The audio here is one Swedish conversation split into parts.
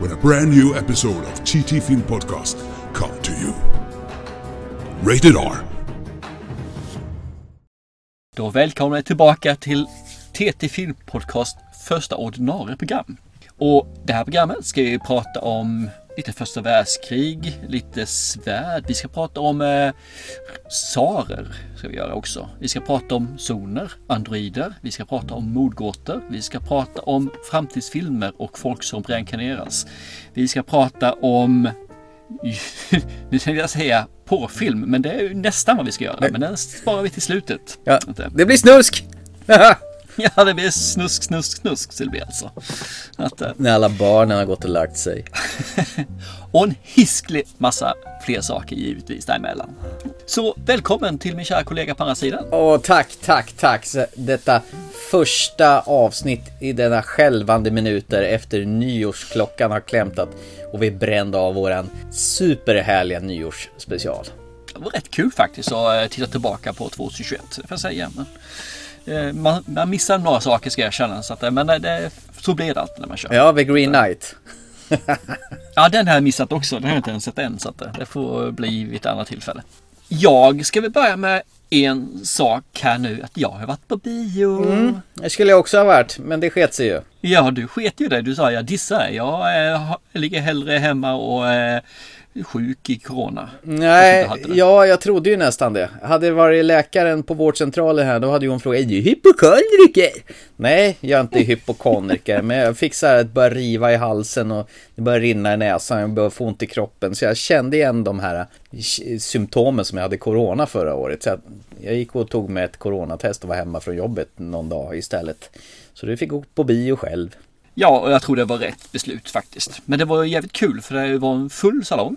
when a brand new episode of TT Film Podcast come to you. Rated R. Då välkomnar jag tillbaka till TT Film Podcast första ordinarie program. Och det här programmet ska vi prata om lite första världskrig, lite svärd. Vi ska prata om eh, sarer. Ska vi göra också. Vi ska prata om zoner, androider. Vi ska prata om mordgåtor. Vi ska prata om framtidsfilmer och folk som reinkarneras. Vi ska prata om nu tänkte jag säga porrfilm, men det är ju nästan vad vi ska göra. Men den sparar vi till slutet. Ja, det blir snusk! Ja, det blir snusk, snusk, snusk det blir alltså. Att, eh, När alla barnen har gått och lagt sig. och en hisklig massa fler saker givetvis däremellan. Så välkommen till min kära kollega på andra sidan. Åh, tack, tack, tack. Så Detta första avsnitt i denna skälvande minuter efter nyårsklockan har klämtat och vi brände av våran superhärliga nyårsspecial. Det var rätt kul faktiskt att eh, titta tillbaka på 2021, får jag säga. Men, man, man missar några saker ska jag känna. Så att, eh, men det, det, så blir det alltid när man kör. Ja, The Green Knight. Ja, den har jag missat också. Den har jag inte ens sett än. Så att det, får bli vid ett annat tillfälle. Jag ska väl börja med en sak här nu. Att jag har varit på bio. Det skulle jag också ha varit, men det sket sig ju. Ja, du sket ju det. Du sa jag dissar. Jag eh, ha- ligger hellre hemma och är sjuk i corona. Nej, Jag ja, jag trodde ju nästan det. Hade det varit läkaren på vårdcentralen här, då hade hon frågat, är du hypokondriker? Nej, jag är inte hypokondriker, men jag fick så här att börja riva i halsen och det började rinna i näsan, jag började få ont i kroppen. Så jag kände igen de här eh, symptomen som jag hade corona förra året. Så jag, jag gick och tog med ett coronatest och var hemma från jobbet någon dag istället. Så du fick gå på bio själv. Ja, och jag tror det var rätt beslut faktiskt. Men det var jävligt kul för det var en full salong.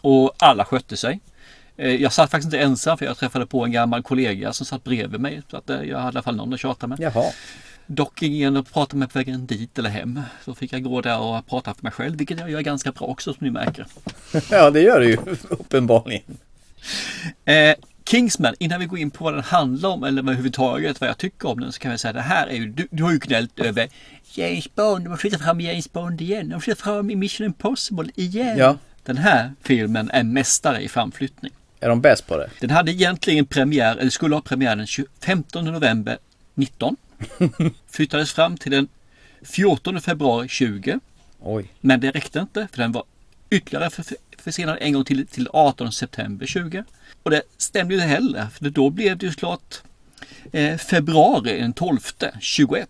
Och alla skötte sig. Eh, Jag satt faktiskt inte ensam för jag träffade på en gammal kollega som satt bredvid mig. Så att eh, jag hade i alla fall någon att tjata med. Jaha. Dock ingen att prata med på vägen dit eller hem. Så fick jag gå där och prata för mig själv, vilket jag gör ganska bra också som ni märker. Ja, det gör du ju uppenbarligen. Eh, Kingsman, innan vi går in på vad den handlar om eller överhuvudtaget vad jag tycker om den så kan jag säga det här är ju, du, du har ju gnällt över James Bond, de har flyttat fram James Bond igen, de har flyttat fram Mission Impossible igen. Ja. Den här filmen är mästare i framflyttning. Är de bäst på det? Den hade egentligen premiär, eller skulle ha premiär den 20 15 november 19. Flyttades fram till den 14 februari 20. Oj. Men det räckte inte för den var ytterligare för- försenad en gång till, till 18 september 20. Och det stämde ju inte heller för då blev det ju klart eh, februari den 12 21.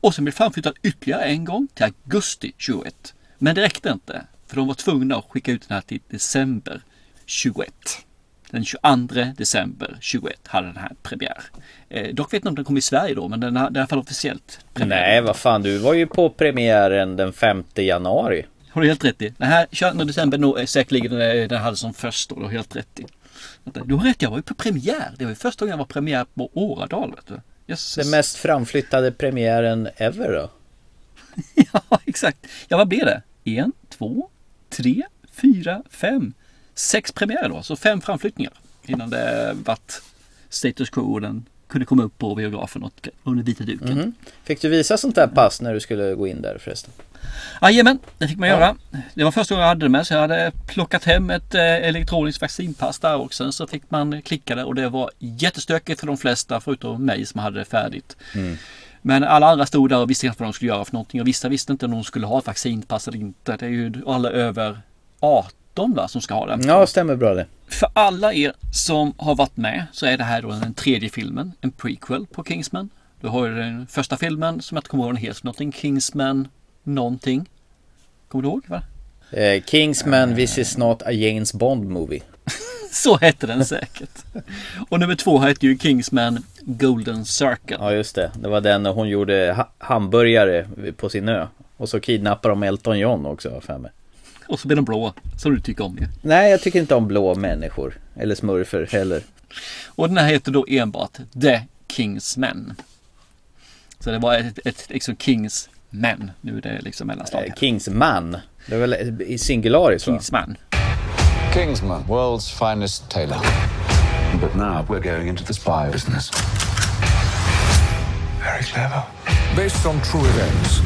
Och sen blev det framflyttat ytterligare en gång till augusti 21. Men det räckte inte för de var tvungna att skicka ut den här till december 21. Den 22 december 21 hade den här premiär. Eh, dock vet jag inte om den kom i Sverige då men den är i alla fall officiellt premiär. Nej, vad fan, du var ju på premiären den 5 januari. Har du helt rätt i. Den här 22 december är säkerligen den hade som först då. Du har helt rätt i. Du har rätt, jag var ju på premiär. Det var ju första gången jag var premiär på Åradal. Vet du. Den mest framflyttade premiären ever då? Ja, exakt. Ja, vad blir det? En, två, tre, fyra, fem, sex premiärer då. Så fem framflyttningar innan det vart status quo den kunde komma upp på biografen och under vita duken. Mhm. Fick du visa sånt där pass när du skulle gå in där förresten? Jajamän, det fick man göra. Det var första gången jag hade det med så jag hade plockat hem ett eh, elektroniskt vaccinpass där och sen så fick man klicka det och det var jättestökigt för de flesta förutom mig som hade det färdigt. Men alla andra stod där och visste inte vad de skulle göra för någonting och vissa visste inte om de skulle ha ett vaccinpass eller inte. Det är ju alla över 18 va, som ska ha det. Ja, stämmer bra det. För alla er som har varit med så är det här då den tredje filmen, en prequel på Kingsman. Du har ju den första filmen som jag inte kommer ihåg den heter, någonting Kingsman någonting. Kommer du ihåg? Va? Eh, Kingsman, this is not a James Bond movie. Så hette den säkert. Och nummer två hette ju Kingsman Golden Circle. Ja, just det. Det var den när hon gjorde ha- hamburgare på sin ö. Och så kidnappade de Elton John också, för mig. Och så blir de blå, som du tycker om ju. Nej, jag tycker inte om blå människor. Eller smurfer heller. Och den här heter då enbart The Kings Men. Så det var ett, ett liksom Kings Men. Nu är det liksom mellanslag. Eh, Kingsman. Det är väl i singularis va? Kingsman. Kingsman, world's finest tailor. But now we're going into the spy business. Very clever. Based on true events.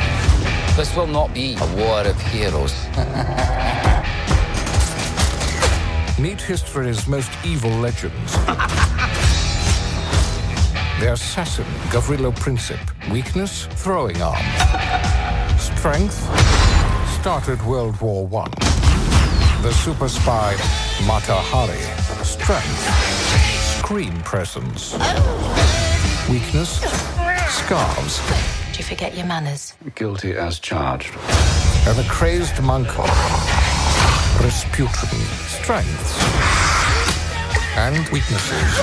This will not be a war of heroes. Meet history's most evil legends. the assassin, Gavrilo Princip. Weakness, throwing arm. Strength, started World War One. The super spy, Mata Hari. Strength, screen presence. Oh. Weakness, scarves. Do you forget your manners? Guilty as charged. And the crazed monk, Rasputin. Strengths and weaknesses.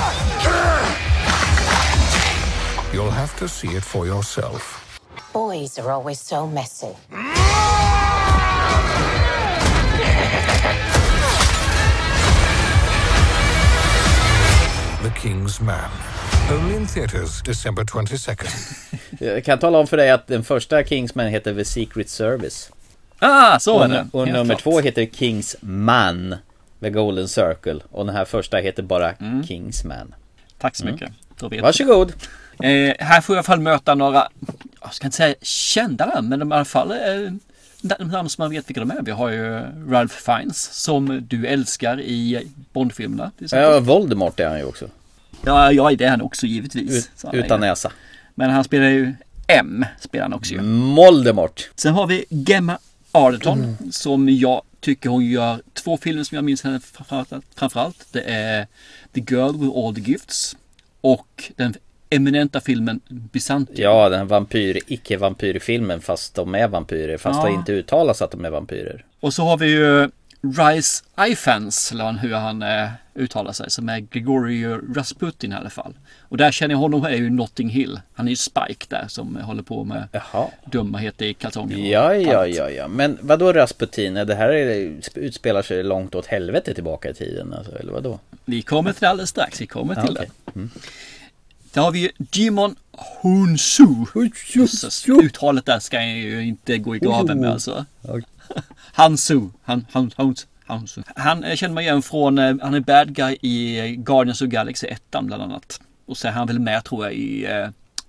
You'll have to see it for yourself. Boys are always so messy. The King's Man. Only in theaters December 22nd. Jag kan tala om för dig att den första Kingsman heter The Secret Service. Ah, så Och, är det. och Helt nummer klart. två heter Kingsman. The Golden Circle. Och den här första heter bara Mm. Kingsman. Tack så mycket. Då vet Varsågod. Eh, här får jag i alla fall möta några, jag ska inte säga kända namn, men de i alla fall eh, namn som man vet vilka de är. Vi har ju Ralph Fiennes som du älskar i Bondfilmerna. Ja, Voldemort är han ju också. Ja, ja, det är han också givetvis. Ut, utan näsa. Men han spelar ju M, spelar han också ju. Moldemort. Sen har vi Gemma Arterton Mm. som jag tycker hon gör två filmer som jag minns henne framförallt-. Det är The Girl with All the Gifts och den eminenta filmen Byzantium. Ja, den vampyr, icke-vampyrfilmen fast de är vampyrer. Fast Ja. det inte uttalas att de är vampyrer. Och så har vi ju Rise Ifans, eller hur han eh, uttalar sig, som är Gregory Rasputin i alla fall. Och där känner jag honom är ju Notting Hill. Han är ju Spike där som håller på med Jaha. dumheter i kalsonger. Ja, ja, ja, ja. Men vad då Rasputin? Det här är, utspelar sig långt åt helvete tillbaka i tiden. Alltså, eller vad då? Vi kommer till det alldeles strax. Vi kommer till Ja, okej. det. Där har vi ju Jimon Hunsu. Uttalet där ska jag ju inte gå i graven med alltså. Hansu. Han, han, Hans, Hansu. Han eh, känner man igen från, eh, han är bad guy i eh, Guardians of Galaxy 1 bland annat. Och så är han väl med tror jag i,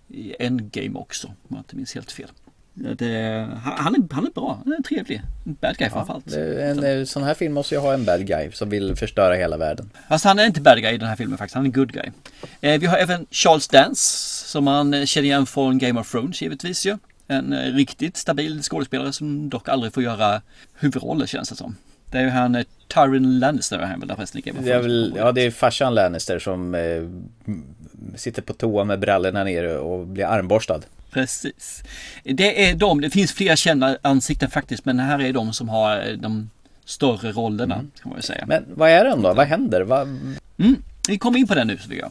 i Endgame också. Om jag inte minns helt fel. Ja, Det, han, han är, han är bra, han är trevlig. En bad guy framförallt. Det är En eh, sån här film måste ju ha en bad guy som vill förstöra hela världen. Fast han är inte bad guy i den här filmen faktiskt, han är good guy. Eh, vi har även Charles Dance som man känner igen från Game of Thrones givetvis ju. En eh, riktigt stabil skådespelare som dock aldrig får göra huvudroller känns det som. Det är ju han eh, Tyrion Lannister han väl där förresten of Det är väl, ja, det är farsan Lannister som eh, sitter på toa med brallorna nere och blir armborstad. Precis. Det är de, det finns fler kända ansikten faktiskt men här är de som har eh, de större rollerna kan man ju säga. Men vad är den då? Vad händer? Vad... Mm, vi kommer in på den nu så vi gör.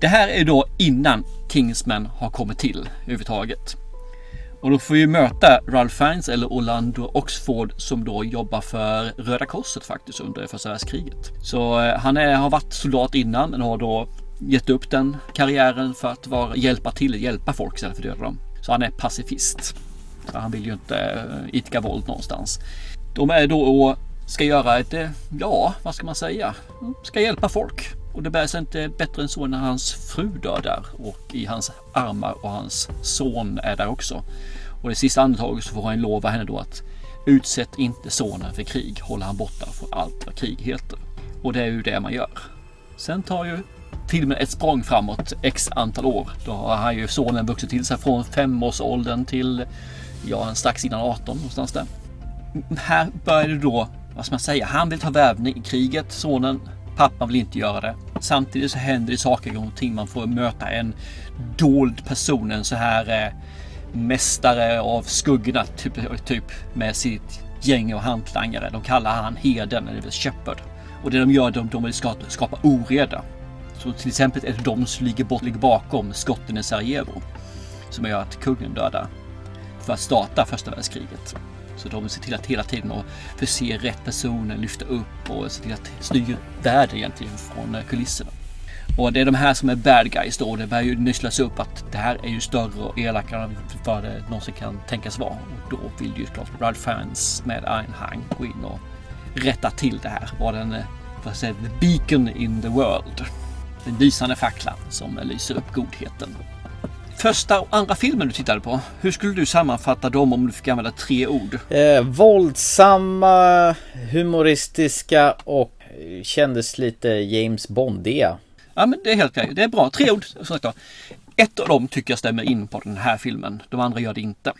Det här är då innan Kingsman har kommit till överhuvudtaget. Och då får vi möta Ralph Fiennes eller Orlando Oxford som då jobbar för Röda Korset faktiskt under första världskriget. Så eh, han är, har varit soldat innan men har då gett upp den karriären för att vara, hjälpa till, hjälpa folk istället för att döda dem. Så han är pacifist. Så han vill ju inte itka idka våld någonstans. De är då och ska göra ett, eh, ja vad ska man säga, ska hjälpa folk. Och det bär sig inte bättre än så när hans fru dör där och i hans armar och hans son är där också. Och i sista andetaget så får han lova henne då att utsätt inte sonen för krig, håller han borta från allt vad krig heter. Och det är ju det man gör. Sen tar ju filmen ett språng framåt x antal år. Då har han ju sonen vuxit till sig från femårsåldern till ja, strax innan 18 någonstans där. Här börjar det då, vad ska man säga, han vill ta värvning i kriget, sonen. Pappan vill inte göra det. Samtidigt så händer det saker och ting. Man får möta en dold person, en så här eh, mästare av skuggorna, typ, typ med sitt gäng och hantlangare. De kallar han Heden, eller Shepard. Och det de gör, är de, de vill skapa, skapa oreda. Så till exempel är det de som ligger, bort, ligger bakom skotten i Sarajevo. Som gör att kungen dödar för att starta första världskriget. Så de ser till att hela tiden förse rätt personer, lyfta upp och se till att styra världen egentligen från eh, kulisserna. Och det är de här som är bad guys då. Det börjar ju nysslas upp att det här är ju större och elakare än vad det någonsin kan tänkas vara. Och då vill ju såklart Ralph Fans med Einhang gå in och rätta till det här. Vara den, eh, vad jag säga, the beacon in the world. Den lysande facklan som lyser upp godheten. Första och andra filmen du tittade på, hur skulle du sammanfatta dem om du fick använda tre ord? Eh, våldsamma, humoristiska och eh, kändes lite James Bondiga. Ja men det är helt okej. Det är bra. Tre ord. sagt. Ett av dem tycker jag stämmer in på den här filmen. De andra gör det inte.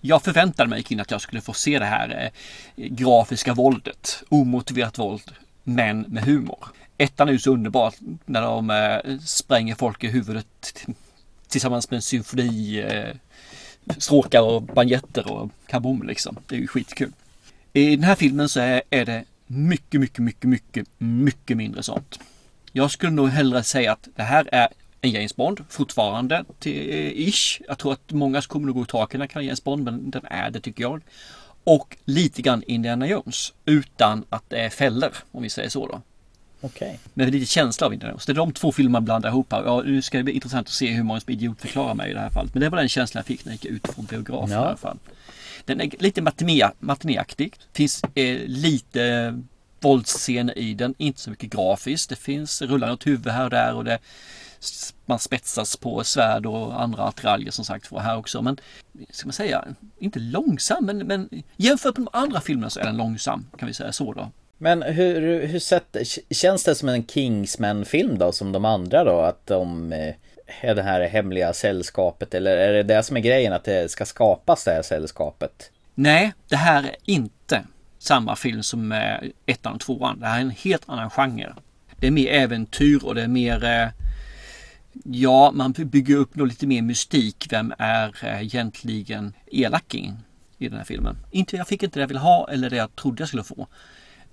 Jag förväntade mig att jag skulle få se det här eh, grafiska våldet. Omotiverat våld. Men med humor. Ettan är ju så underbart när de eh, spränger folk i huvudet tillsammans med en symfoni. Eh, stråkar och banjetter och kaboom liksom. Det är ju skitkul. I den här filmen så är, är det mycket, mycket, mycket, mycket, mycket mindre sånt. Jag skulle nog hellre säga att det här är en James Bond fortfarande till eh, ish. Jag tror att många kommer nog gå i taket när kan James Bond, men den är det tycker jag. Och lite grann Indiana Jones utan att det är fällor om vi säger så då. Okay. Med lite känsla av Indiana Jones. Det är de två filmerna blandar ihop här. Ja, nu ska det bli intressant att se hur många som idiotförklarar mig i det här fallet. Men det var den känslan jag fick när jag gick ut från biografen ja. i alla fall. Den är lite matinéaktig. Finns eh, lite våldsscener i den, inte så mycket grafiskt. Det finns rullande åt huvud här och där och det man spetsas på svärd och andra attiraljer som sagt var här också. Men ska man säga, inte långsam men, men jämfört med de andra filmerna så är den långsam kan vi säga så då. Men hur, hur sett, känns det som en Kingsman-film då som de andra då? Att de eh, är det här hemliga sällskapet eller är det det som är grejen att det ska skapas det här sällskapet? Nej, det här är inte samma film som eh, ettan och tvåan. Det här är en helt annan genre. Det är mer äventyr och det är mer eh, Ja, man bygger upp nog lite mer mystik. Vem är egentligen elakingen i den här filmen? Inte, jag fick inte det jag ville ha eller det jag trodde jag skulle få.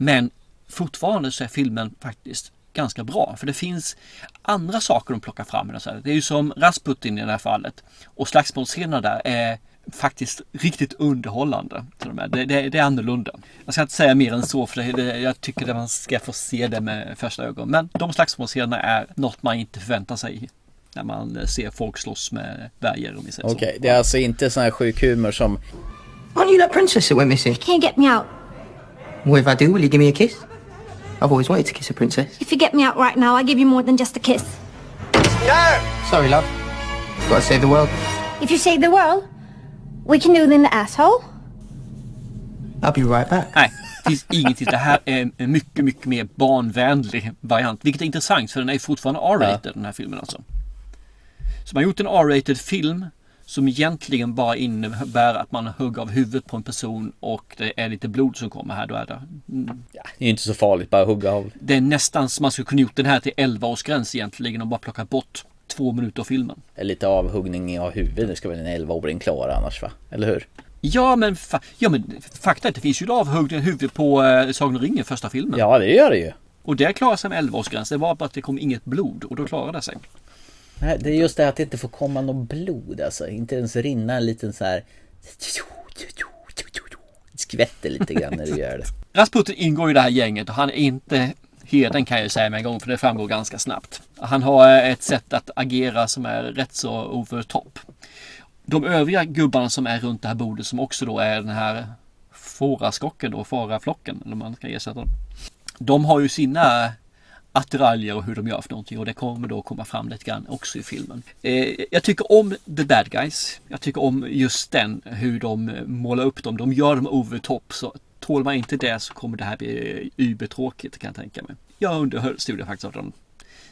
Men fortfarande så är filmen faktiskt ganska bra. För det finns andra saker de plockar fram. Det är ju som Rasputin i det här fallet. Och slagsmålsscenerna där är faktiskt riktigt underhållande. Det, det, det, är annorlunda. Jag ska inte säga mer än så för det, jag tycker att man ska få se det med första ögon. Men de slagsmålsscenerna är något man inte förväntar sig när man ser folk slåss med värjor om vi säger Okej, okay, det är alltså inte sån här sjuk humor som Aren't you that princess that went missing? You can't get me out. Well, if I do, will you give me a kiss? I've always wanted to kiss a princess. If you get me out right now, I'll give you more than just a kiss. No! Sorry, love. Gotta save the world. If you save the world, We can do it in the asshole. I'll be right back. Nej, det finns ingenting. Det här är en mycket, mycket mer barnvänlig variant. Vilket är intressant för den är fortfarande R-rated ja. den här filmen alltså. Så man har gjort en R-rated film som egentligen bara innebär att man hugger av huvudet på en person och det är lite blod som kommer här. Då är det. Mm. Ja, det är inte så farligt bara hugga av. Det är nästan som man skulle kunna gjort den här till 11 årsgräns egentligen och bara plocka bort två minuter av filmen. Lite avhuggning av huvudet, det ska väl en 11-åring klara annars va? Eller hur? Ja men, fa ja, men fakta är att det finns ju avhuggning av huvudet på eh, Sagan om ringen första filmen. Ja det gör det ju. Och det klarar sig med 11-årsgräns. Det var bara att det kom inget blod och då klarade det sig. Nej, det är just det att det inte får komma något blod alltså. Inte ens rinna en liten så här skvätter lite grann när du gör det. Rasputin ingår i det här gänget och han är inte Heden kan jag ju säga med en gång för det framgår ganska snabbt. Han har eh, ett sätt att agera som är rätt så over top. De övriga gubbarna som är runt det här bordet som också då är den här fåraskocken och faraflocken eller man ska ersätta dem. De har ju sina attiraljer och hur de gör för någonting och det kommer då komma fram lite grann också i filmen. Eh, jag tycker om The Bad Guys. Jag tycker om just den, hur de eh, målar upp dem. De gör dem over top så Tål man inte det så kommer det här bli eh, übertråkigt kan jag tänka mig. Jag underhöll studien faktiskt av dem.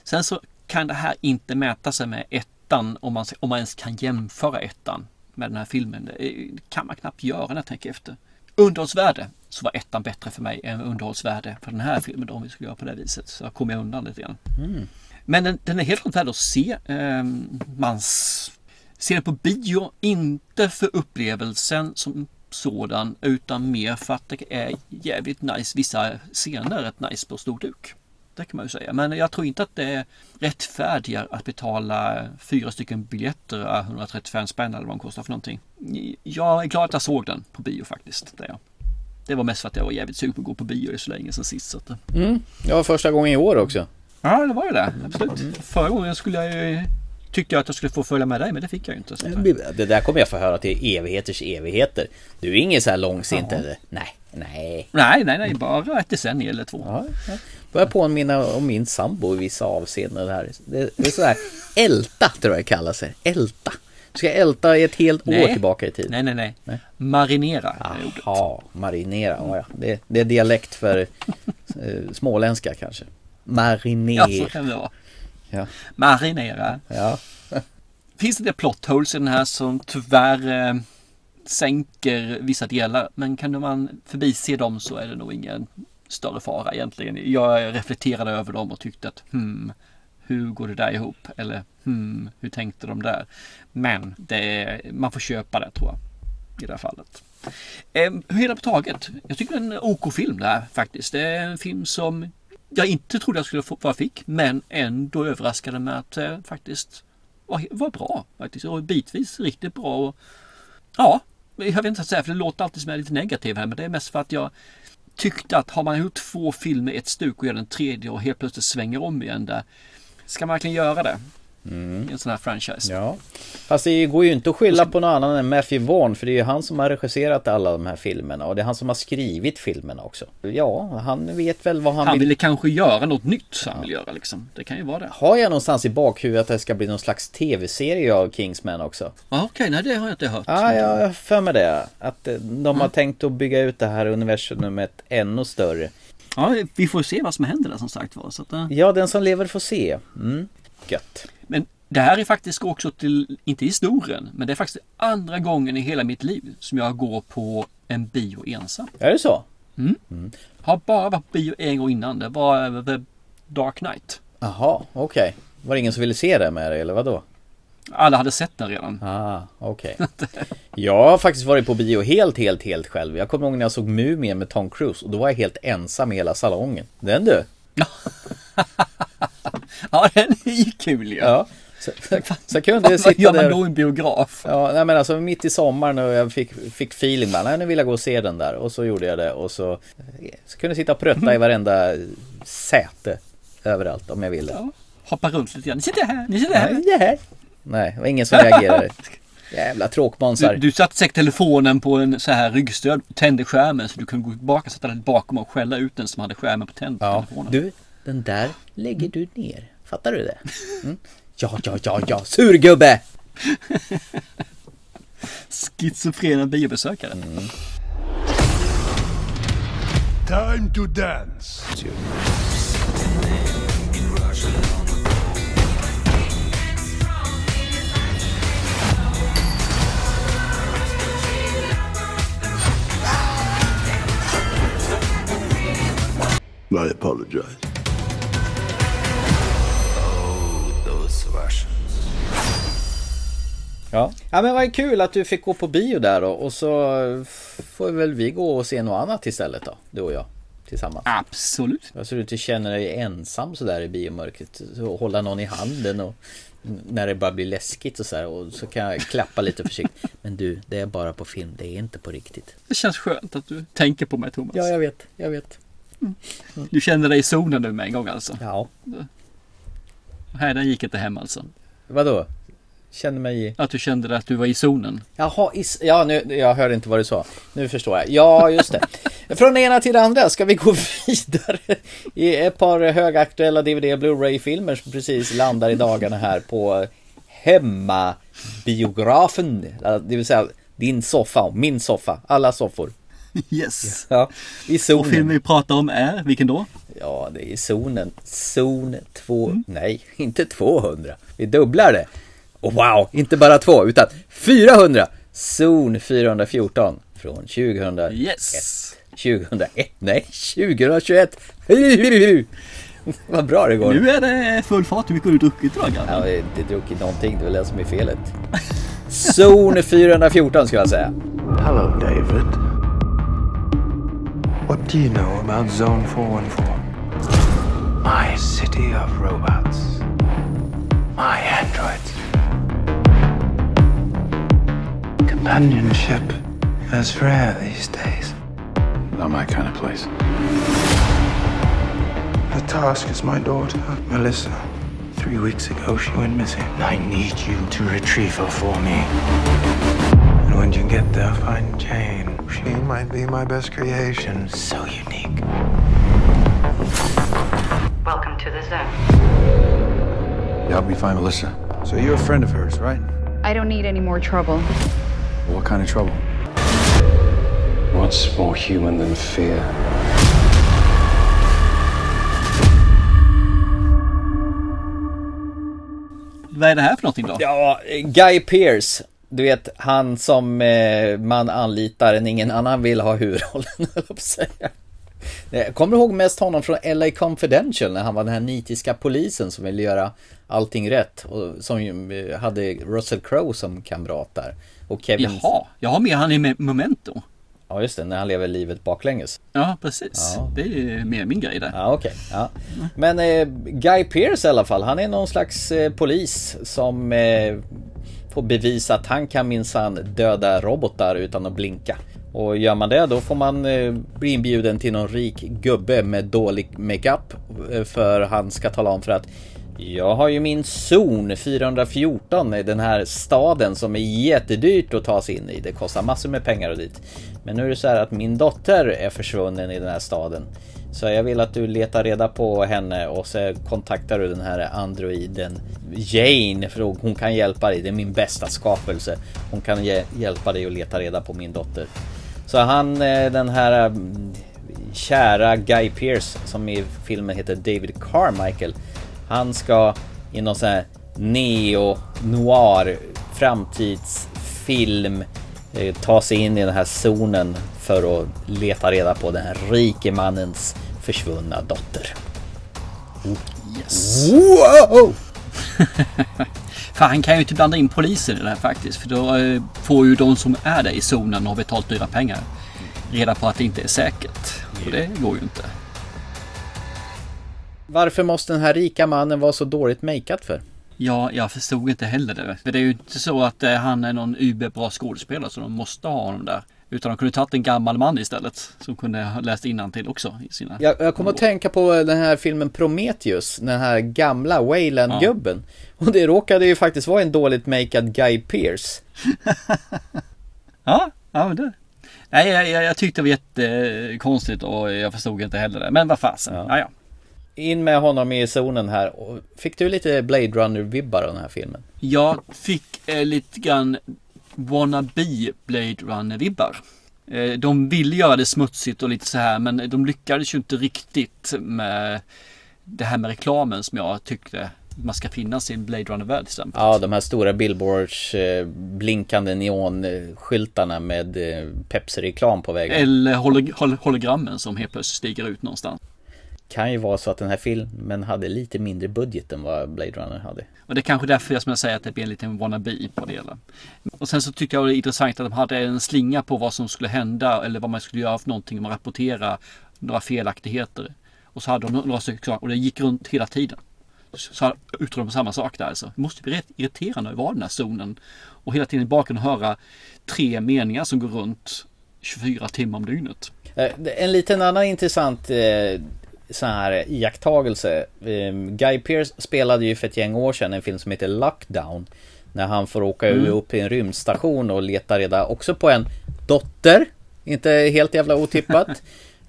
Sen så kan det här inte mäta sig med ettan om man, om man ens kan jämföra ettan med den här filmen. Det kan man knappt göra när jag tänker efter. Underhållsvärde så var ettan bättre för mig än underhållsvärde för den här filmen då, om vi skulle göra på det viset. Så jag kommer undan lite grann. Mm. Men den, den, är helt klart värd att se. Ehm, man ser den på bio, inte för upplevelsen som sådan utan mer för att det är jävligt nice. Vissa scener rätt nice på storduk. Det kan man ju säga. Men jag tror inte att det rättfärdigar att betala fyra stycken biljetter, 135 spänn eller vad de kostar för någonting. Jag är glad att jag såg den på bio faktiskt. Det, det var mest för att jag var jävligt sugen på att gå på bio så länge sedan sist. Så att, Mm, det var första gången i år också. ja, det var ju det. Absolut. Förra gången skulle jag ju tyckte jag att jag skulle få följa med dig men det fick jag ju inte. Så. Det där kommer jag få höra till evigheters evigheter. Du är ingen så här långsint Ja. eller? Nej, nej. Nej, nej, nej, bara ett decennium eller två. Ja, ja. Börjar påminna om min sambo i vissa avseenden. Det, här. det, det är sådär älta tror jag det kallas. Älta. Du ska älta i ett helt år Nej. tillbaka i tiden. Nej, nej, nej. Marinera är ordet. Ja, marinera. Ja, ja. Det, det är dialekt för eh, småländska kanske. Marinera. Ja, så kan det vara. Ja. Marinera. Ja. Finns det plot holes i den här som tyvärr eh, sänker vissa delar. Men kan man förbise dem så är det nog ingen större fara egentligen. Jag reflekterade över dem och tyckte att hmm, hur går det där ihop? Eller hmm, hur tänkte de där? Men det man får köpa det tror jag. I det här fallet. Eh, hela på taget. Jag tycker det är en OK-film det här faktiskt. Det är en film som jag inte trodde jag skulle få vad jag fick. Men ändå överraskade mig att eh, faktiskt var, var bra. Faktiskt. Och bitvis riktigt bra. Och, ja, jag vet inte att säga för det låter alltid som jag är lite negativ här. Men det är mest för att jag tyckte att har man gjort två filmer i ett stuk och gör den tredje och helt plötsligt svänger om igen där. Ska man verkligen göra det? I en sån här franchise. Ja. Fast det går ju inte att skylla på någon annan än Matthew Vaughn för det är ju han som har regisserat alla de här filmerna och det är han som har skrivit filmerna också. Ja, han vet väl vad han, Han vill. ville kanske göra något nytt som han vill göra liksom. Det kan ju vara det. Har jag någonstans i bakhuvudet att det ska bli någon slags tv-serie av Kingsman också? Ja, Okej, nej det har jag inte hört. Ja, jag har för mig det. Att eh, de har tänkt att bygga ut det här universumet ännu större. Ja, vi får se vad som händer där som sagt var. Så att, eh. Ja, den som lever får se. Mm. Gött. Men det här är faktiskt också till, inte historien, men det är faktiskt andra gången i hela mitt liv som jag går på en bio ensam. Är det så? Har bara varit på bio en gång innan. Det var The Dark Knight. Jaha, okej. Var det ingen som ville se det med dig eller vadå? Alla hade sett den redan. Ah, okej. Jag har faktiskt varit på bio helt, helt, helt själv. Jag kommer ihåg när jag såg Mumien med Tom Cruise och då var jag helt ensam i hela salongen. Den du! Ja, den är ju kul ju. Ja. Så, så, kunde jag sitta gör man där. då i en biograf? Ja, nej men alltså mitt i sommaren och jag fick, fick feeling bara, nej nu vill jag gå och se den där. Och så gjorde jag det och så, så kunde jag sitta och prutta i varenda säte. Överallt om jag ville. Ja, hoppa runt lite grann. Ni sitter här, ni sitter här. Nej, här. Nej, det var ingen som reagerade. Jävla tråkmånsar. Du, du satte säkert telefonen på en så här ryggstöd, tände skärmen så du kunde gå tillbaka, sätta den bakom och skälla ut den som hade skärmen på tänd Ja, telefonen. du, den där lägger du ner. Fattar du det? Mm? Ja, ja, ja, ja, surgubbe! Schizofrena biobesökare. Time to dance. I apologize. Ja. ja, men vad kul att du fick gå på bio där då. Och så får väl vi gå och se något annat istället då. Du och jag. Tillsammans. Absolut. Jag ser ut att känna dig ensam sådär i biomörkret. Så hålla någon i handen och när det bara blir läskigt och så här. Och så kan jag klappa lite försiktigt. Men du, det är bara på film. Det är inte på riktigt. Det känns skönt att du tänker på mig Thomas. Ja, jag vet. Jag vet. Du känner dig i zonen nu med en gång alltså. Ja. Nej, den gick inte hem alltså. Vadå? Känner mig i... Att du kände att du var i zonen. Jaha, is... ja nu, jag hörde inte vad du sa. Nu förstår jag. Ja, just det. Från det ena till det andra ska vi gå vidare i ett par högaktuella DVD Blu-ray-filmer som precis landar i dagarna här på hemmabiografen. Det vill säga din soffa och min soffa. Alla soffor. Yes. Ja, i Och zonen. filmen vi pratar om är, vilken då? Ja, det är i zonen. Zon 2... Nej, inte 200. Vi dubblar det. Och wow, inte bara två, utan 400! Zon 414 från 2001. Yes! 2001? Nej, 2021! Vad bra det går. Nu är det full fart. Hur mycket har du druckit idag Jag grabben? har inte druckit någonting, det är väl det som är felet. Zon 414 skulle jag säga. Hello, David. What do you know about Zone 414? My city of robots. My androids. Companionship is rare these days. Not my kind of place. The task is my daughter, Melissa. Three weeks ago, she went missing. I need you to retrieve her for me. And when you get there, find Jane. She might be my best creation. So unique. Welcome to the zone. You helped me find Melissa. So you're a friend of hers, right? I don't need any more trouble. What kind of trouble? What's more human than fear? Vad är det här för någonting då? Ja, Guy Pearce. Du vet, han som eh, man anlitar en ingen annan vill ha huvudrollen, jag säga. Jag kommer ihåg mest honom från LA Confidential när han var den här nitiska polisen som ville göra allting rätt och som ju hade Russell Crowe som kamrat där. Och Kevin... Jaha, jag har med han i Memento. Ja just det, när han lever livet baklänges. Ja precis, Ja. det är mer min grej där. Ja okej. Ja. Men eh, Guy Pearce i alla fall, han är någon slags eh, polis som eh, får bevisa att han kan minsann döda robotar utan att blinka. Och gör man det då får man eh, bli inbjuden till någon rik gubbe med dålig makeup eh, för han ska tala om för att jag har ju min zon 414 i den här staden som är jättedyrt att ta sig in i. Det kostar massor med pengar och dit. Men nu är det så här att min dotter är försvunnen i den här staden. Så jag vill att du letar reda på henne och så kontaktar du den här androiden Jane för hon kan hjälpa dig. Det är min bästa skapelse. Hon kan hjälpa dig att leta reda på min dotter. Så han, eh, den här eh, kära Guy Pearce som i filmen heter David Carmichael. Han ska i någon sån här neo-noir framtidsfilm eh, ta sig in i den här zonen för att leta reda på den här rike mannens försvunna dotter. Yes. Wow! Fan, han kan ju inte blanda in polisen i det här faktiskt. För då eh, får ju de som är där i zonen och har betalt dyra pengar reda på att det inte är säkert. Och det går ju inte. Varför måste den här rika mannen vara så dåligt makead för? Ja, jag förstod inte heller det. För det är ju inte så att eh, han är någon überbra skådespelare så de måste ha honom där. Utan de kunde tagit en gammal man istället. Som kunde ha läst till också i sina... Jag, jag kommer att tänka på den här filmen Prometheus, den här gamla Wayland-gubben. Och det råkade ju faktiskt vara en dåligt makead Guy Pearce. Ja, ja men det. Nej, jag, jag, jag tyckte det var jättekonstigt och jag förstod inte heller det. Men vad fasen. Ja. Ja, In med honom i zonen här. Fick du lite Blade Runner-vibbar av den här filmen? Jag fick eh, lite grann wannabe Blade Runner-vibbar. Eh, de ville göra det smutsigt och lite så här men de lyckades ju inte riktigt med det här med reklamen som jag tyckte man ska finnas i en Blade Runner-värld till exempel. Ja, de här stora billboards, eh, blinkande neonskyltarna med eh, Pepsi-reklam på vägen. Eller holo- hol- hologrammen som helt plötsligt stiger ut någonstans. Kan ju vara så att den här filmen hade lite mindre budget än vad Blade Runner hade. Och det är kanske därför jag jag säger att det blir en liten wannabe på det hela. Och sen så tyckte jag det var intressant att de hade en slinga på vad som skulle hända eller vad man skulle göra för någonting om man rapporterar några felaktigheter. Och så hade de några stycken och det gick runt hela tiden. Så uttalade de samma sak där alltså. Det måste bli rätt irriterande att vara i den här zonen. Och hela tiden i bakgrunden höra tre meningar som går runt 24 timmar om dygnet. Eh, En liten annan intressant eh, sån här iakttagelse. Eh, Guy Pearce spelade ju för ett gäng år sedan en film som heter Lockdown. När han får åka Mm. upp i en rymdstation och leta reda också på en dotter. Inte helt jävla otippat.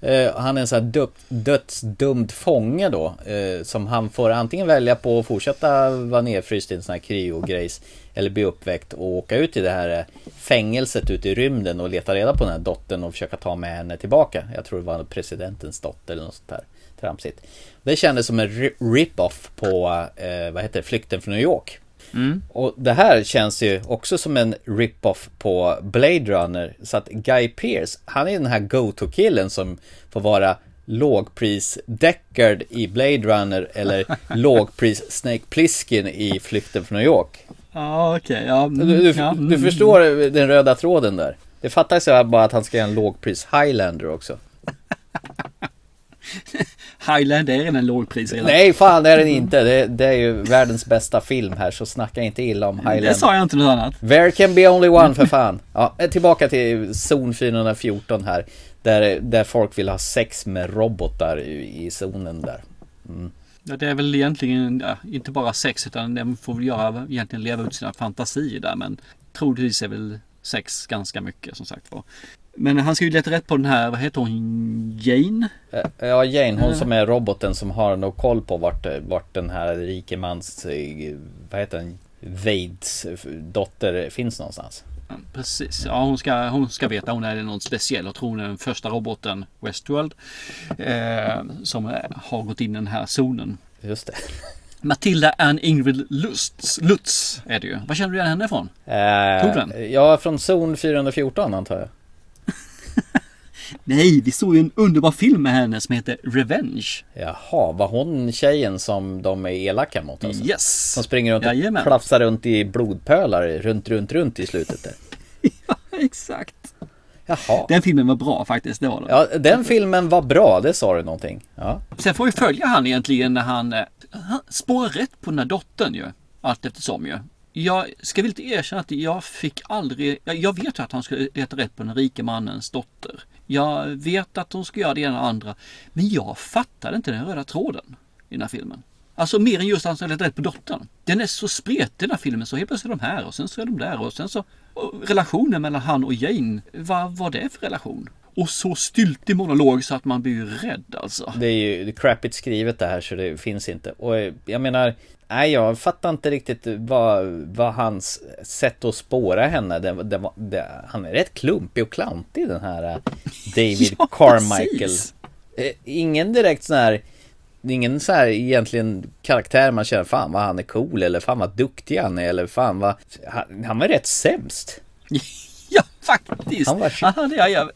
Eh, han är en sån här dö- dödsdömd fånge då. eh, som han får antingen välja på att fortsätta vara nedfryst i en sån här kryogrejs. Eller bli uppväckt och åka ut i det här eh, fängelset ute i rymden och leta reda på den här dottern och försöka ta med henne tillbaka. Jag tror det var presidentens dotter eller något sånt där tramsigt. Det kändes som en ri- rip-off på, eh, vad heter det, Flykten från New York. Mm. Och det här känns ju också som en rip-off på Blade Runner. Så att Guy Pearce, han är den här go-to-killen som får vara lågpris Deckard i Blade Runner eller lågpris Snake Plissken i Flykten från New York. Ja okej. Ja, mm, Du, du, ja, du mm. förstår den röda tråden där. Det fattas ju bara att han ska göra en lågpris Highlander också. Highland är redan lågpris redan. Nej, fan det är den inte. Det, det är ju världens bästa film här, så snacka inte illa om Highland. Det sa jag inte något annat. There can be only one för fan. Ja, tillbaka till zon 414 här. Där, där folk vill ha sex med robotar i, i zonen där. Mm. Ja, det är väl egentligen ja, inte bara sex utan de får väl göra, egentligen leva ut sina fantasier där. Men troligtvis är väl sex ganska mycket som sagt var. Men han ska ju leta rätt på den här, vad heter hon, Jane? Ja, Jane, hon som är roboten som har nog koll på vart, vart den här rikemans, vad heter den, Vades dotter finns någonstans. Precis, ja hon ska, hon ska veta hon är någon speciell. Jag tror hon är den första roboten Westworld. Eh, som har gått in i den här zonen. Just det. Matilda Ann Ingrid Lutz, Lutz är det ju. Var känner du igen henne ifrån? Eh, Tog den? Ja, från zon 414 antar jag. Nej, vi såg ju en underbar film med henne som heter Revenge. Jaha, var hon tjejen som de är elaka mot? Alltså? Yes! Som springer runt och Jajamän. plafsar runt i blodpölar runt, runt, runt i slutet där. ja, exakt. Jaha. Den filmen var bra faktiskt, det var den. Ja, den filmen var bra, det sa du någonting. Ja. Sen får vi följa han egentligen när han, eh, han spårar rätt på den här dottern ju. Allt eftersom ju. Jag ska väl inte erkänna att jag fick aldrig, jag vet ju att han skulle leta rätt på den rike mannens dotter. Jag vet att hon ska göra det ena och andra. Men jag fattade inte den röda tråden i den här filmen. Alltså mer än just att han ska leta rätt på dottern. Den är så spretig den här filmen. Så helt plötsligt är de här och sen så är de där och sen så och relationen mellan han och Jane. Vad var det för relation? Och så styltig monolog så att man blir rädd alltså. Det är ju crappigt skrivet det här så det finns inte. Och jag menar, nej jag fattar inte riktigt vad, vad hans sätt att spåra henne. Det, det, det, han är rätt klumpig och klantig den här äh, David ja, Carmichael. Precis. Eh, ingen direkt sån här ingen så här egentligen karaktär man känner fan vad han är cool eller fan vad duktig han är eller fan vad han, han var rätt sämst. ja faktiskt. Han, var... Aha, ja, ja.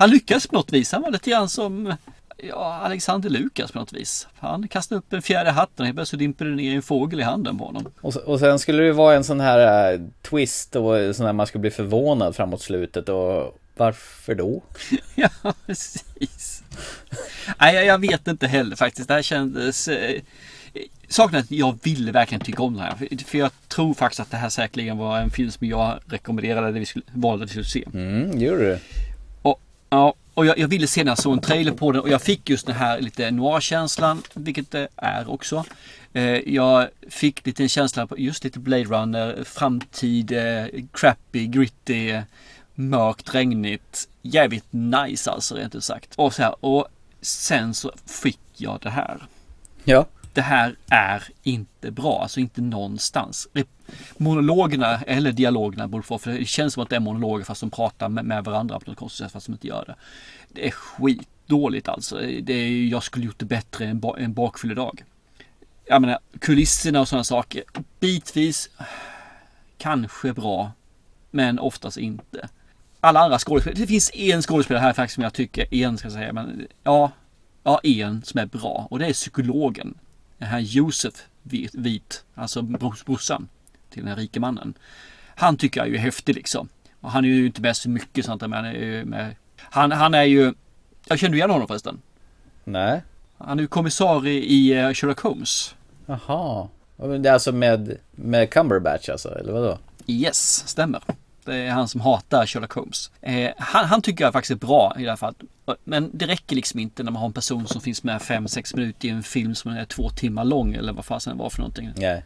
Han lyckades på något vis. Han var lite grann som ja, Alexander Lukas på något vis. Han kastade upp en fjärde hatten och helt plötsligt dimper det ner en fågel i handen på honom. Och, och sen skulle det vara en sån här uh, twist och sån här man skulle bli förvånad framåt slutet och varför då? ja, precis. Nej, jag, jag vet inte heller faktiskt. Det här kändes... Eh, Saken är att jag ville verkligen tycka om den här. För jag tror faktiskt att det här säkerligen var en film som jag rekommenderade, det vi skulle, valde att vi skulle se. Mm, gjorde du? Ja, och jag, jag ville se när jag såg en trailer på den och jag fick just den här lite noir-känslan, vilket det är också. Eh, jag fick lite en känsla på just lite Blade Runner, framtid, eh, crappy, gritty, mörkt, regnigt. Jävligt nice alltså rent ut sagt. Och så här, och sen så fick jag det här. Ja. Det här är inte bra, alltså inte någonstans. Monologerna eller dialogerna borde få, för det känns som att det är monologer fast de pratar med, med varandra på något konstigt sätt fast de inte gör det. Det är skitdåligt alltså. Det är, jag skulle gjort det bättre en, ba, en bakfylledag. Jag menar kulisserna och sådana saker. Bitvis kanske bra, men oftast inte alla andra skådespelare. Det finns en skådespelare här faktiskt som jag tycker, en ska jag säga, men ja, ja en som är bra och det är psykologen. Den här Josef Vit, alltså brorsan till den rike mannen. Han tycker jag är ju häftig liksom. Och han är ju inte med så mycket sånt men han är ju med. Han, han är ju, jag känner igen honom förresten? Nej. Han är ju kommissarie i eh, Sherlock Holmes. Jaha. Det är alltså med, med Cumberbatch alltså, eller vadå? Yes, stämmer. Det är han som hatar Sherlock Holmes. Eh, han, han, tycker jag faktiskt är bra i alla fall. Men det räcker liksom inte när man har en person som finns med 5-6 minuter i en film som är två timmar lång eller vad fasen det var för någonting. Nej.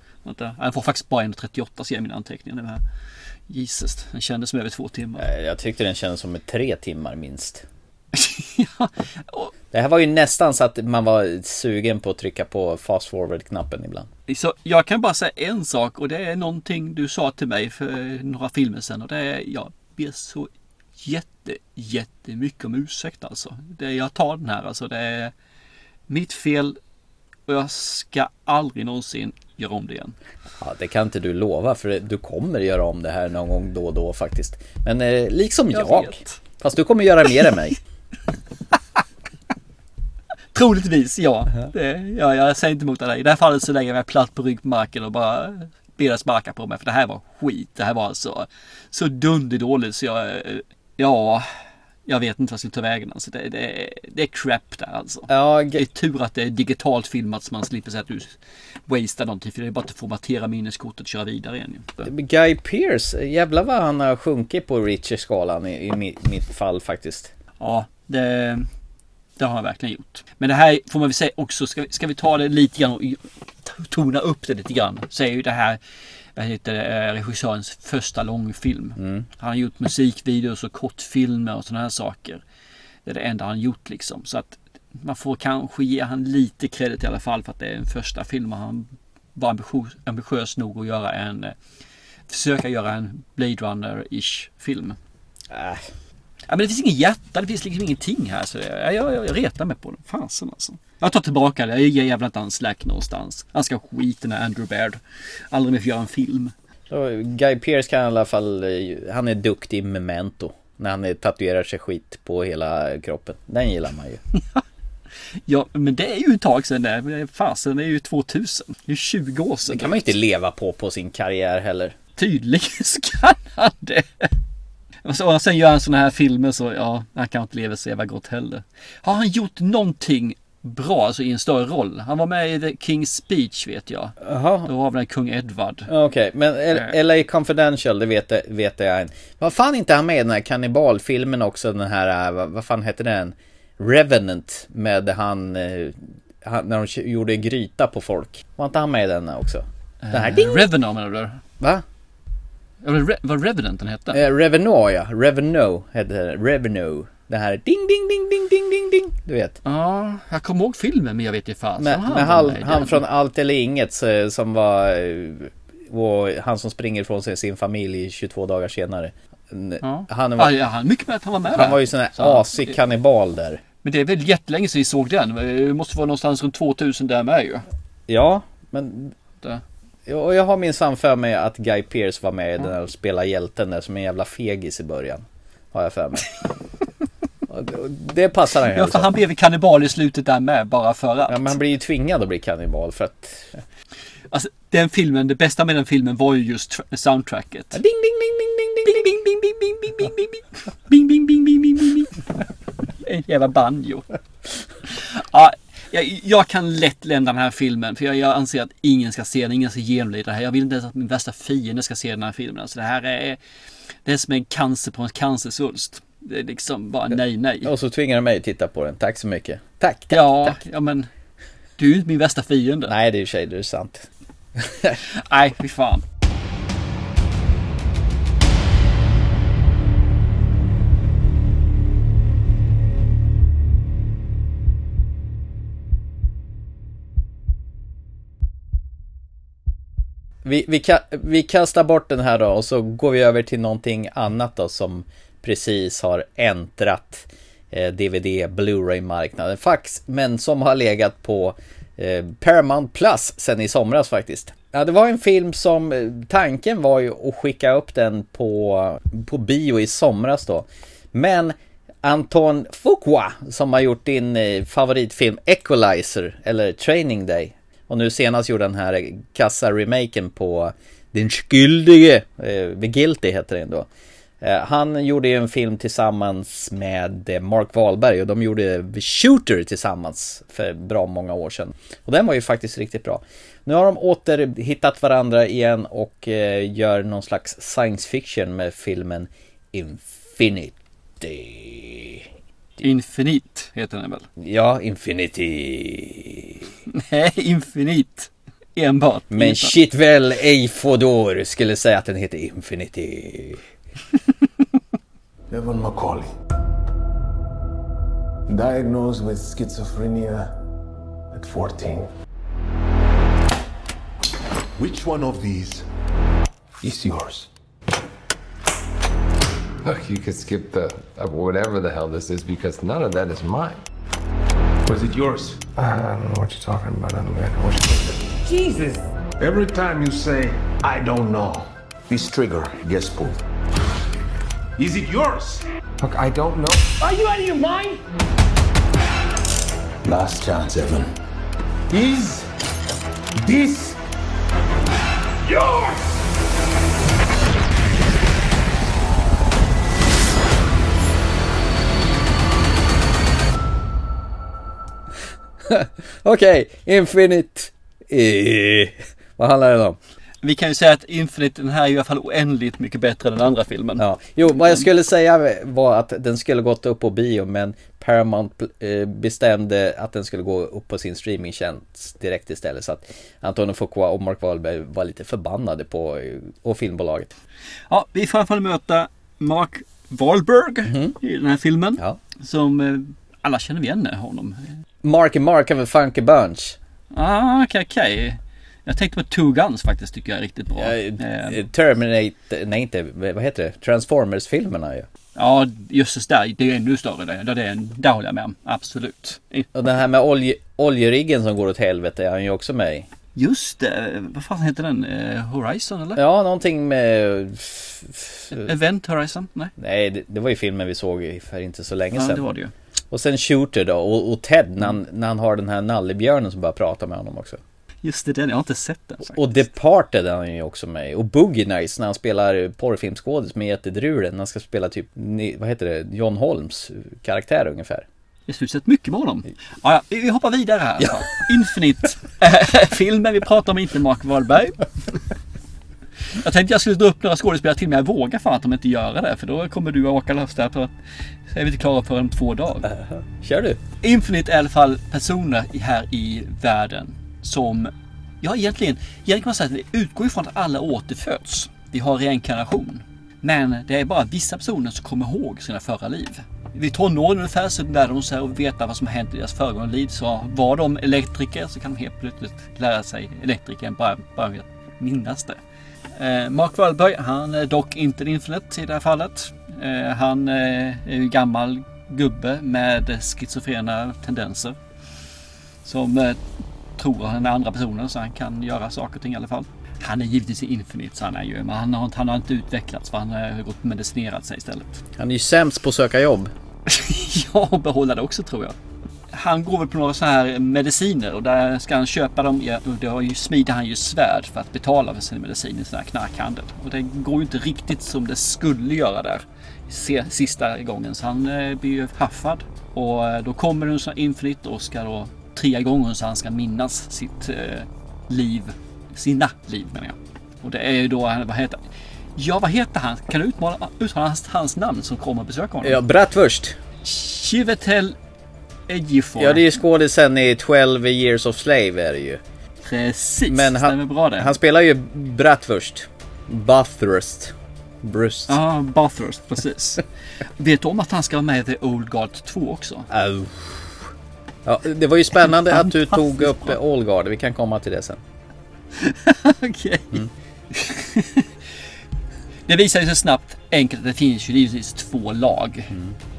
Han får faktiskt bara 1.38 ser jag i mina anteckningar. Det här. Jesus, den kändes som över två timmar. Jag tyckte den kändes som tre timmar minst. ja, och... Det här var ju nästan så att man var sugen på att trycka på fast forward-knappen ibland. Så jag kan bara säga en sak och det är någonting du sa till mig för några filmer sedan och det är jag ber så jätte, jättemycket om ursäkt alltså. Det, jag tar den här alltså. Det är mitt fel och jag ska aldrig någonsin göra om det igen. Ja, det kan inte du lova för du kommer göra om det här någon gång då och då faktiskt. Men eh, liksom jag. jag fast du kommer göra mer än mig. Troligtvis ja. Det, ja. Jag säger inte emot det. I det här fallet så lägger jag mig platt på rygg på marken och bara ber dig sparka på mig. För det här var skit. Det här var alltså så dunderdåligt så jag, ja. jag vet inte vad jag ska ta vägen. Alltså det, det, det är crap där alltså. Ja, det är tur att det är digitalt filmat så man slipper säga att du wastear någonting. För det är bara att formatera minneskortet och köra vidare igen. Guy Pearce, jävlar vad han har sjunkit på Richer-skalan i, i mitt, mitt fall faktiskt. Ja, det, det har han verkligen gjort. Men det här får man väl säga också, ska, ska vi ta det lite grann och tona upp det lite grann. Så är ju det här vad heter det, regissörens första långfilm. Mm. Han har gjort musikvideos och kortfilmer och sådana här saker. Det är det enda han gjort liksom. Så att man får kanske ge han lite credit i alla fall för att det är en första film och han var ambitiös, ambitiös nog att göra en försöka göra en Blade Runner-ish film. Äh. Ja, men det finns inget hjärta, det finns liksom ingenting här. Så jag, jag, jag retar mig på det. Fasen alltså. Jag tar tillbaka det. Jag ger jävla inte han slack någonstans. Han ska skita när Andrew Baird. Aldrig mer få göra en film. Guy Pearce kan i alla fall, han är duktig i Memento. När han tatuerar sig skit på hela kroppen. Den gillar man ju. ja, men det är ju ett tag sedan det. Fasen, det är ju 2000. Det är 20 år sedan. Det kan man ju inte leva på på sin karriär heller. Tydligen kan han det. Och sen gör han sådana här filmer så ja, han kan inte leva så jävla gott heller. Har han gjort någonting bra, alltså i en större roll? Han var med i The King's Speech vet jag. Jaha. Då var väl kung Edward. Okej, okay, men LA Confidential, det vet, vet jag. Vad fan inte han med i den här kannibalfilmen också, den här, vad fan hette den? Revenant med han, han när de gjorde gryta på folk. Var inte han med i den också? Den här uh! Revenant menar du? Va? Vad Revenant den hette? Eh, Revenant ja, Revenant hette det. Det här ding ding ding ding ding ding ding. Du vet. Ja, jag kommer ihåg filmen men jag vet inte fan. Men, han, men han, han från Allt eller Inget som var och han som springer ifrån sig sin familj 22 dagar senare. Ja. Han var, ja, han, mycket med att han var med Han var ju sån här asig kannibal där. Men det är väl jättelänge sedan vi såg den. Det måste vara någonstans runt 2000 där med ju. Ja, men det. Och jag har minsann för mig att Guy Pearce var med i den och spelade hjälten där som en jävla fegis i början. Har jag för mig. det passar han ju. Ja, för han blev kannibal i slutet där med bara för att. Ja, men han blir ju tvingad att bli kannibal för att... Alltså den filmen, det bästa med den filmen var ju just soundtracket. Ding, ding, ding, ding, ding, ding, bing, bing, bing, bing, bing, bing, bing, bing, bing, bing, bing, bing, bing, bing. En jävla banjo. Ja, jag, jag, kan lätt lämna den här filmen för jag, jag, anser att ingen ska se den, ingen ska genomlida det här. Jag vill inte ens att min värsta fiende ska se den här filmen. Alltså det här är, det är som en cancer på en cancersvulst. Det är liksom bara nej, nej. Och så tvingar du mig att titta på den. Tack så mycket. Tack, tack, ja, tack. Ja, men du är ju inte min värsta fiende. Nej, det är ju sig, det är sant. nej, fy fan. Vi, vi, vi kastar bort den här då och så går vi över till någonting annat då som precis har äntrat eh, DVD Blu-ray-marknaden. Fax, men som har legat på eh, Paramount Plus sen i somras faktiskt. Ja, det var en film som eh, tanken var ju att skicka upp den på, på bio i somras då. Men Anton Fuqua som har gjort din favoritfilm Equalizer eller Training Day och nu senast gjorde den här kassa-remaken på Den skyldige, The Guilty heter den då. Eh, han gjorde ju en film tillsammans med Mark Wahlberg och de gjorde The Shooter tillsammans för bra många år sedan. Och den var ju faktiskt riktigt bra. Nu har de åter hittat varandra igen och eh, gör någon slags science fiction med filmen Infinity. Infinite heter den väl? Ja, Infinity. Nej, Infinite. Enbart. Men shit väl ej Fodor skulle säga att den heter Infinity. Evan Macaulay. Diagnosed with schizophrenia at 14. Which one of these is yours? Look, you could skip the uh, whatever the hell this is because none of that is mine. Was it yours? Uh, I don't know what you're talking about. I don't know what you're Jesus! Every time you say, I don't know, this trigger gets pulled. Is it yours? Look, I don't know. Are you out of your mind? Last chance, Evan. Is this yours? Okay, Infinite... Eh, vad handlar om? Vi kan ju säga att Infinite, den här är i alla fall oändligt mycket bättre än den andra filmen. Ja. Jo, vad jag skulle säga var att den skulle gått upp på bio men Paramount eh, bestämde att den skulle gå upp på sin streamingtjänst direkt istället. Så att Antonio Fuqua och Mark Wahlberg var lite förbannade på eh, och filmbolaget. Ja, vi får i alla fall möta Mark Wahlberg i den här filmen. Ja. Som eh, alla känner igen honom. Mark of a Funky Bunch. Ah, okej, okej. Jag tänkte på Two Guns faktiskt, tycker jag är riktigt bra. Eh, Terminator, nej inte, vad heter det? Transformers-filmerna ju. Ja, just det där. Det är ännu större. Det, det, är, där håller jag med om. Absolut. Och den här med olje, oljeriggen som går åt helvete är han ju också med i. Just det. Vad fan heter den? Eh, Horizon eller? Ja, någonting med... Event Horizon? Nej. Nej, det, det var ju filmen vi såg för inte så länge Ja, sedan. det var det ju. Och sen Shooter då, och, och Ted när han, när han har den här nallebjörnen som bara pratar med honom också. Just det, den. Jag har inte sett den. faktiskt. Och Departed är han ju också med i. Och Boogie Nights när han spelar porrfilmskådis med jättedrulen. När han ska spela typ, vad heter det, John Holmes karaktär ungefär. Det har sett mycket med honom. Ja, ja, vi hoppar vidare här. Ja. Infinite eh, filmen. Vi pratar om inte Mark Wahlberg. Jag tänkte jag skulle dra upp några skådespelare till men jag vågar fan att de inte göra det. För då kommer du att åka loss där. Så är vi inte klara för om två dagar. Kör du. Infinite är i alla fall personer här i världen som... Ja egentligen, egentligen kan man säga att det utgår ifrån att alla återföds. Vi har reinkarnation. Men det är bara vissa personer som kommer ihåg sina förra liv. Vid tonåren ungefär så lär de sig att veta vad som har hänt i deras föregående liv. Så var de elektriker så kan de helt plötsligt lära sig elektrikern bara, bara vet, att minnas det. Eh, Mark Wahlberg, han är dock inte en Infinite i det här fallet. Eh, han eh, är ju gammal gubbe med schizofrena tendenser. Som eh, tror han är andra personer så han kan göra saker och ting i alla fall. Han är givetvis i Infinite så han är ju, men han har, inte- han har inte utvecklats för han har gått och medicinerat sig istället. Han är ju sämst på att söka jobb. Ja, och behålla det också tror jag. Han går väl på några så här mediciner och där ska han köpa dem. Och då smider han ju svärd för att betala för sin medicin i sån här knarkhandel. Och det går ju inte riktigt som det skulle göra där. Sista gången. Så han eh, blir ju haffad. Och eh, då kommer en sån här Infinite och ska då trea gången så han ska minnas sitt eh, liv. Sina liv menar jag. Och det är ju då, vad heter Ja, vad heter han? Kan du utmana, uttala hans, hans namn som kommer och besöker honom? Ja, Bratwurst. Chivetel Ejiofor. Ja, det är ju skådisen i 12 years of slave är det ju. Precis, Men stämmer han, bra det. han spelar ju Bratwurst. Bathurst. Brust. Ja, Bathurst, precis. Vet du om att han ska vara med i The Old Guard 2 också? Au. Ja, det var ju spännande att du tog upp Allguard. Vi kan komma till det sen. Okej. det visar sig snabbt enkelt att det finns ju givetvis två lag.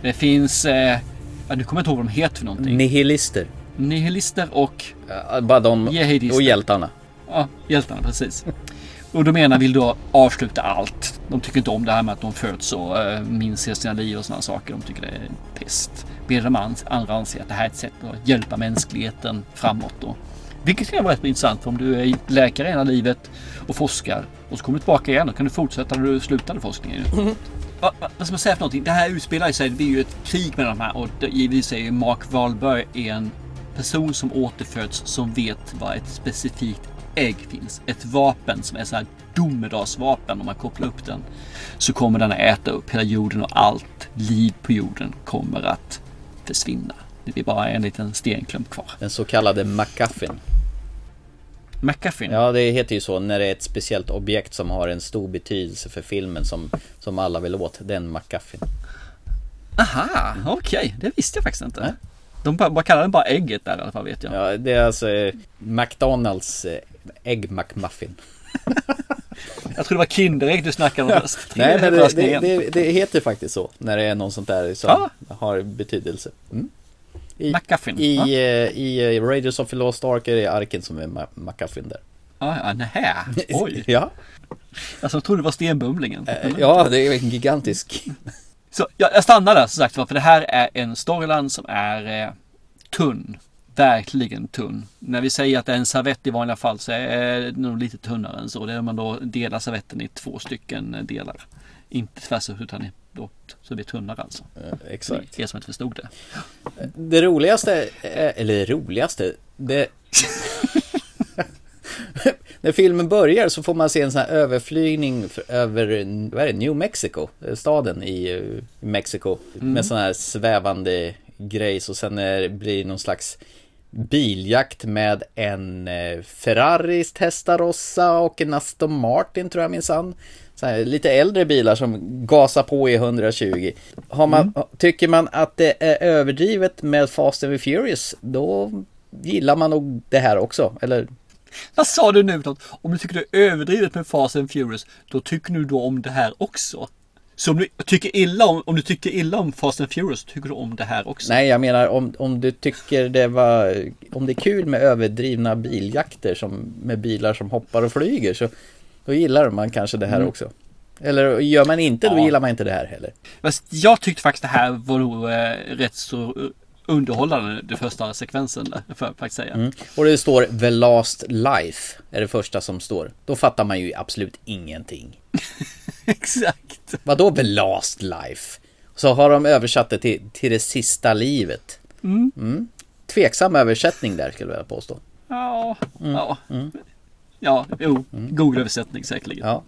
Det finns, eh, ja, nu kommer inte ihåg vad de heter för någonting. Nihilister. Nihilister och Ja, bara de Jihadister. och hjältarna. Ja, hjältarna precis. Och de ena vill då avsluta allt. De tycker inte om det här med att de föds och äh, minns sina liv och sådana saker. De tycker det är pest. An- andra anser att det här är ett sätt att hjälpa mänskligheten framåt. Då. Vilket kan vara rätt intressant för om du är läkare hela livet och forskar och så kommer du tillbaka igen och kan du fortsätta där du slutade forskningen. Vad, vad vad ska man säga för någonting? Det här utspelar sig, det blir ju ett krig mellan de här och givetvis är ju Mark Wahlberg en person som återföds som vet vad ett specifikt ägg finns. Ett vapen som är så här domedagsvapen om man kopplar upp den. Så kommer den att äta upp hela jorden och allt liv på jorden kommer att försvinna. Det blir bara en liten stenklump kvar. Den så kallade McGuffin. McGuffin? Ja, det heter ju så när det är ett speciellt objekt som har en stor betydelse för filmen som, som alla vill åt. Den McGuffin. Aha, okej. Det visste jag faktiskt inte. De bara, bara kallar den bara ägget där i alla fall vet jag. Ja, det är alltså eh, McDonalds eh, Egg McMuffin. Jag tror det var Kinderägg du snackade om först. Nej, men det, det, det, det heter faktiskt så. När det är någon sånt där som Ah. har betydelse. Mm. I, McGuffin, I, ja. eh, i eh, Raiders of the Lost Ark är det arken som är McGuffin där. Ja, ja, nähä. Oj. Ja. Alltså, jag trodde det var stenbumlingen. Eh, Ja, det är en gigantisk. Så jag, jag stannar där som sagt för det här är en storyline som är eh, tunn. Verkligen tunn. När vi säger att det är en servett i vanliga fall så är det nog lite tunnare än så. Det är om man då delar servetten i två stycken delar. Inte tvärs ut utan då, så det blir tunnare alltså. exakt. Er som inte förstod det. Det roligaste, är- eller roligaste, det... När filmen börjar så får man se en sån här överflygning över, vad är det, New Mexico, eh, staden i eh, Mexiko. Mm. Med sån här svävande grejs och sen är, det- blir det någon slags biljakt med en eh, Ferrari Testarossa och en Aston Martin tror jag minsann. Lite äldre bilar som gasar på i 120. Har man, Tycker man att det är överdrivet med Fast and Furious, då gillar man nog det här också. Eller Vad sa du nu? Om du tycker det är överdrivet med Fast and Furious, då tycker du då om det här också? Så om du tycker illa om, om du tycker illa om Fast and Furious, tycker du om det här också? Nej, jag menar om, om du tycker det var Om det är kul med överdrivna biljakter som Med bilar som hoppar och flyger så Då gillar man kanske det här Mm. också Eller gör man inte, då Ja. gillar man inte det här heller Fast jag tyckte faktiskt det här var nog eh, rätt så underhållande, den första sekvensen får jag faktiskt säga. mm. Och det står The Last Life Är det första som står Då fattar man ju absolut ingenting Exakt Vadå The Last Life? Så har de översatt det till, till det sista livet Mm. mm. Tveksam översättning där skulle jag påstå Ja, Mm. ja. Ja, jo, god översättning säkerligen. Ja,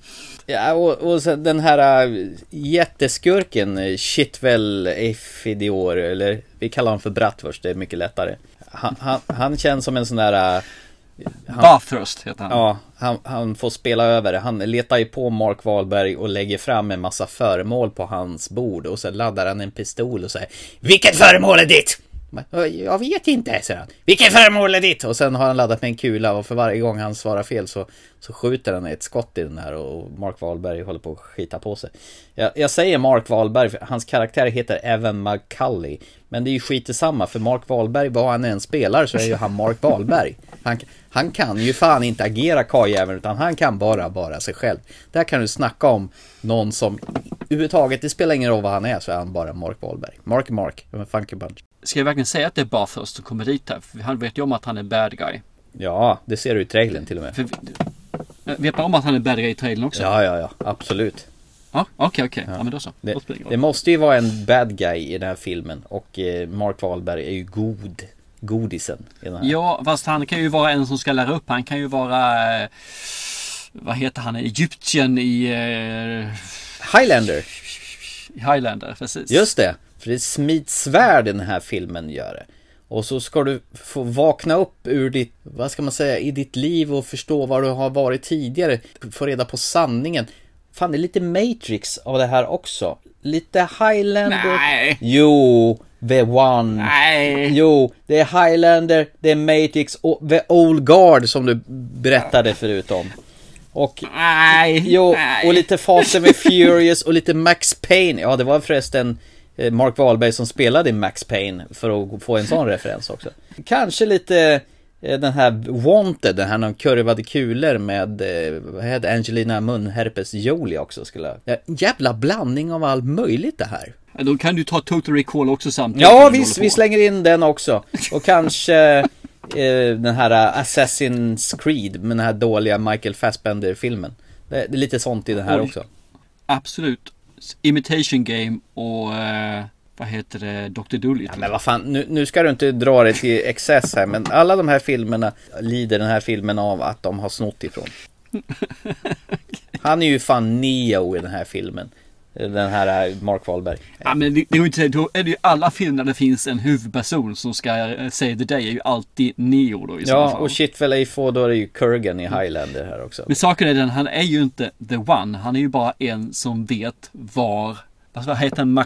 ja och, och sen den här äh, jätteskurken äh, Shitwell Efidior, eller vi kallar honom för Bratwurst, det är mycket lättare. Han, han, han känns som en sån där... äh, han- Bathurst heter han. Ja, han, han får spela över. Han letar ju på Mark Wahlberg och lägger fram en massa föremål på hans bord och sen laddar han en pistol och säger Vilket föremål är ditt? Jag vet inte, säger han. Vilket föremål är ditt? Och sen har han laddat med en kula och för varje gång han svarar fel så, så skjuter han ett skott i den här och Mark Wahlberg håller på att skita på sig. Jag, jag säger Mark Wahlberg, för hans karaktär heter Evan McCully. Men det är ju skit samma för Mark Wahlberg, vad han än spelar så är ju han Mark Wahlberg. Han, han kan ju fan inte agera karljäveln utan han kan bara vara sig själv. Där kan du snacka om någon som överhuvudtaget, det spelar ingen roll vad han är så är han bara Mark Wahlberg. Mark Mark, en Funky Bunch. Ska jag verkligen säga att det är Bathurst som kommer dit här? För han vet ju om att han är bad guy. Ja, det ser du i trailern till och med. För, vet man om att han är bad guy i trailern också? Ja, ja, ja, absolut. Ja, okej, okej. Ja, men då så. Det, det måste ju vara en bad guy i den här filmen och eh, Mark Wahlberg är ju god, godisen i den här. Ja, fast han kan ju vara en som ska lära upp. Han kan ju vara... Eh, vad heter han? Egyptian i... Eh, Highlander. Highlander, precis. Just det, för det är smidsvärd den här filmen gör det. Och så ska du få vakna upp ur ditt, vad ska man säga, i ditt liv och förstå vad du har varit tidigare. Få reda på sanningen. Fan, det är lite Matrix av det här också. Lite Highlander. Nej. Jo, The One. Nej. Jo, det är Highlander, det är Matrix och The Old Guard som du berättade förut om. Och, Nej. jo, nej. och lite Fast and Furious och lite Max Payne. Ja, det var förresten Mark Wahlberg som spelade i Max Payne för att få en sån referens också. Kanske lite eh, den här Wanted, den här någon kurvade kulor med, eh, vad heter Angelina Munherpes Jolie också skulle jag... Jävla blandning av allt möjligt det här. Då kan du ta Total Recall också samtidigt. Ja, du vi, slänger in den också. Och kanske eh, den här eh, Assassin's Creed med den här dåliga Michael Fassbender-filmen. Det är lite sånt i den här Oj. också. Absolut. Imitation Game och... Eh, vad heter det? Dr. Dolittle. Men vad fan, nu, nu ska du inte dra det till excess här, men alla de här filmerna lider den här filmen av att de har snott ifrån. Han är ju fan Neo i den här filmen. Den här eh, Mark Wahlberg. Ja, men det, det att säga. Då är det ju alla filmer där det finns en huvudperson som ska eh, save the day är ju alltid Neo då i Ja, fall. och shitwell A4 då är det ju Kurgan i Highlander här också. Men saken är den, han är ju inte the one. Han är ju bara en som vet var, vad heter han, Mac...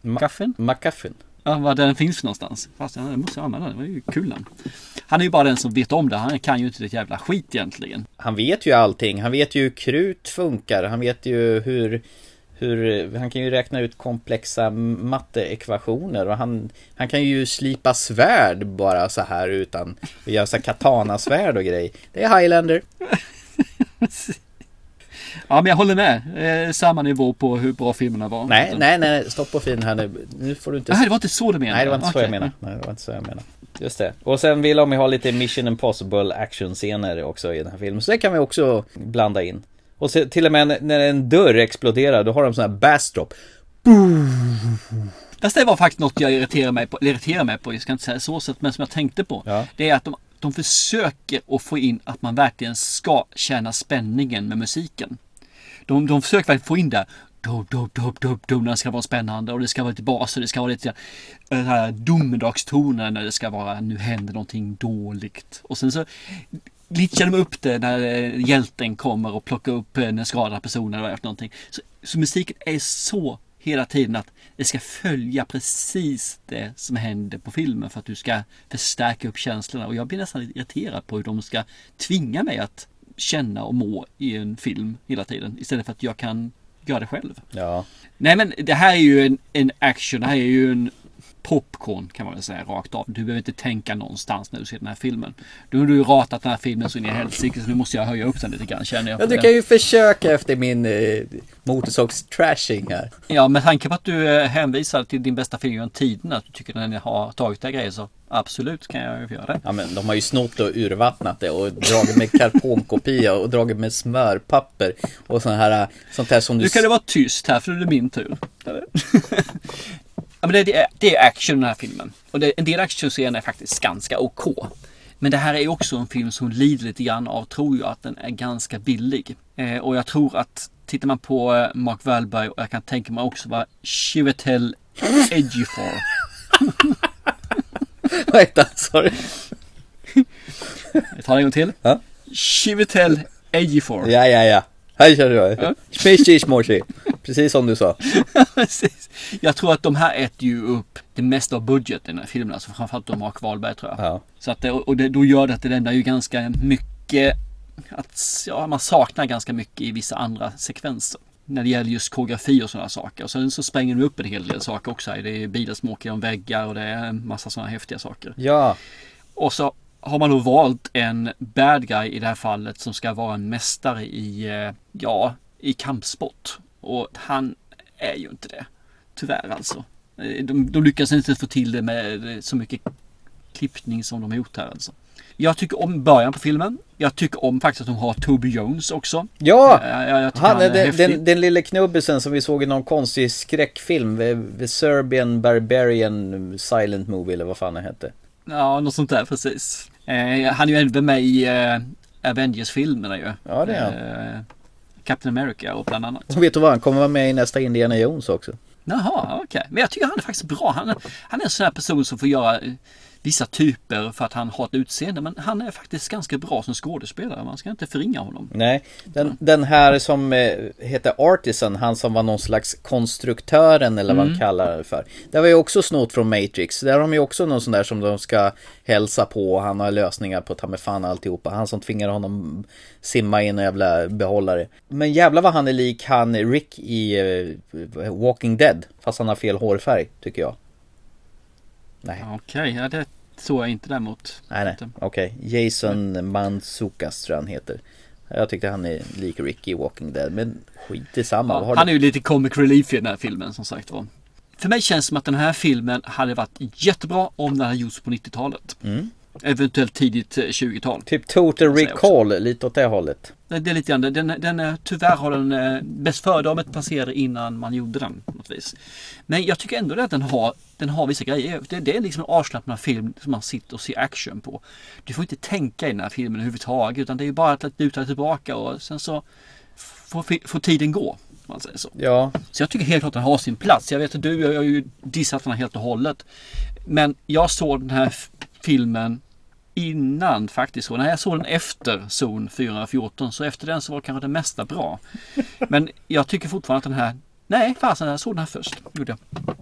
Muffin? McCuffin. Ja, var den finns någonstans. Fast jag måste använda den, det var ju kul namn. Han är ju bara den som vet om det, han kan ju inte ett jävla skit egentligen. Han vet ju allting. Han vet ju hur krut funkar. Han vet ju hur... hur han kan ju räkna ut komplexa matteekvationer och han, han kan ju slipa svärd bara så här utan att göra så katana-svärd och grej. Det är Highlander. Ja, men jag håller med. Eh, samma nivå på hur bra filmerna var. Nej, Utan- nej, nej, stopp på fin här nu. Nu får du inte... Nej, det var inte så du menade. Nej, det var inte så Okej. jag menade. Nej, det var inte så jag menade. Just det. Och sen vill de ju ha lite Mission Impossible actionscener också i den här filmen. Så det kan vi också blanda in. Och så, till och med när- en dörr exploderar, då har de sån här bassdrop. Fast det var faktiskt något jag irriterar mig på, eller irriterar mig på, jag ska inte säga så sätt, men som jag tänkte på. Ja. Det är att de, de försöker att få in att man verkligen ska känna spänningen med musiken. De, de försöker verkligen få in det. Dub, dub, dub, dub, när det ska vara spännande och det ska vara lite bas och det ska vara lite här domedagstoner när det ska vara nu händer någonting dåligt. Och sen så glitchar de upp det när eh, hjälten kommer och plockar upp eh, den skadade personen eller någonting. Så, så musiken är så hela tiden att det ska följa precis det som händer på filmen för att du ska förstärka upp känslorna. Och jag blir nästan lite irriterad på hur de ska tvinga mig att känna och må i en film hela tiden istället för att jag kan göra det själv. Ja. Nej men det här är ju en, en action, det här är ju en popcorn kan man väl säga rakt av. Du behöver inte tänka någonstans när du ser den här filmen. Nu har du ju ratat den här filmen så in i helsike så nu måste jag höja upp den lite grann känner jag. Ja, du det. kan ju försöka efter min eh, motorsågs-trashing här. Ja, med tanke på att du eh, hänvisar till din bästa film genom tiden, att du tycker den har tagit det grejer så absolut kan jag ju göra det. Ja men de har ju snott och urvattnat det och dragit med karbonkopia och dragit med smörpapper och sånt här sånt här som du... Nu kan det vara tyst här för nu är det min tur. Ja, men det, är, det är action i den här filmen. Och det, en del actionscener är faktiskt ganska OK. Men det här är också en film som lider lite grann av, tror jag, att den är ganska billig. Eh, och jag tror att tittar man på eh, Mark Wahlberg och jag kan tänka mig också vad Chiwetel Ejiofor. Vad heter han? Sorry. Jag tar det en gång till. Ja. Chiwetel Ejiofor. Ja, ja, ja. Här kör du. Smish, morsi. Precis som du sa. Precis. Jag tror att de här äter ju upp det mesta av budgeten i den här filmen. Alltså framförallt då Mark Wahlberg tror jag. Ja. Så att och det, då gör det att det lämnar ju ganska mycket att ja, man saknar ganska mycket i vissa andra sekvenser. När det gäller just koreografi och sådana saker. Och sen så spränger de upp en hel del saker också. Det är bilar som åker genom väggar och det är en massa sådana häftiga saker. Ja. Och så har man då valt en bad guy i det här fallet som ska vara en mästare i, eh, ja, i kampsport. Och han är ju inte det. Tyvärr alltså. Eh, De, de lyckas inte få till det med så mycket klippning som de har gjort här alltså. Jag tycker om början på filmen. Jag tycker om faktiskt att de har Toby Jones också. Ja! Eh, jag- jag tycker Han är den, den, den lille knubbisen som vi såg i någon konstig skräckfilm. The Serbian Barbarian Silent Movie eller vad fan det hette. Ja, något sånt där precis. Eh, han är ju även med i eh, Avengers-filmerna ju. Ja, det är han. Eh, Captain America och bland annat. Och vet du vad? Han kommer vara med i nästa Indiana Jones också. Jaha, okej. Men jag tycker han är faktiskt bra. Han är, han är en sån här person som får göra eh, vissa typer för att han har ett utseende. Men han är faktiskt ganska bra som skådespelare. Man ska inte förringa honom. Nej, den, den här som eh, heter Artisan, han som var någon slags konstruktören eller vad Mm. man kallar det för. Det var ju också snott från Matrix. Där har de ju också någon sån där som de ska hälsa på. Han har lösningar på ta med fan alltihopa. Han som tvingar honom simma i en jävla behållare. Men jävlar vad han är lik han Rick i eh, Walking Dead. Fast han har fel hårfärg, tycker jag. Nej. Okej, ja, det såg jag inte däremot. Nej, nej. Okej. Jason Mantzoukas tror jag han heter. Jag tyckte han är lik Rick i Walking Dead. Men skit i samma. Ja, han är ju lite comic relief i den här filmen som sagt var. För mig känns det som att den här filmen hade varit jättebra om den hade gjorts på 90-talet. Mm. Eventuellt tidigt eh, 20-tal. Typ Total. Recall, lite åt det hållet. Det är lite grann, den, den är, tyvärr har den eh, bäst före-damet passerade innan man gjorde den på något vis. Men jag tycker ändå att den har, den har vissa grejer. Det, det är liksom en avslappnad film som man sitter och ser action på. Du får inte tänka i den här filmen överhuvudtaget utan det är bara att luta dig tillbaka och sen så får, får tiden gå. om Man säger så. Ja. Så jag tycker helt klart att den har sin plats. Jag vet att du jag har ju dissat den helt och hållet. Men jag såg den här filmen innan faktiskt. Och när jag såg den efter zon 414 så efter den så var kanske det mesta bra. Men jag tycker fortfarande att den här, nej fasen jag såg den här först. Gjorde jag.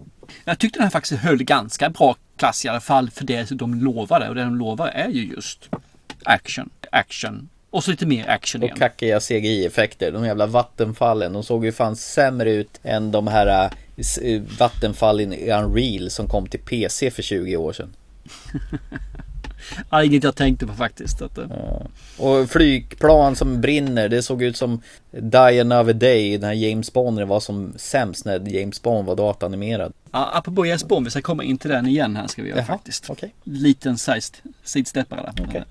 Jag tyckte den här faktiskt höll ganska bra klass i alla fall för det de lovade. Och det de lovar är ju just action, action och så lite mer action igen. Och kackiga CGI-effekter. De jävla vattenfallen. De såg ju fan sämre ut än de här s- äh, vattenfallen i Unreal som kom till PC för 20 år sedan. Ja, inget jag tänkte på faktiskt. Att, eh, Och flygplan som brinner, det såg ut som Die Another Day när James Bond var som sämst när James Bond var datanimerad. Ja, apropå James Bond, vi ska komma in till den igen här ska vi göra Jaha, faktiskt. okej. Liten sidsteppare där.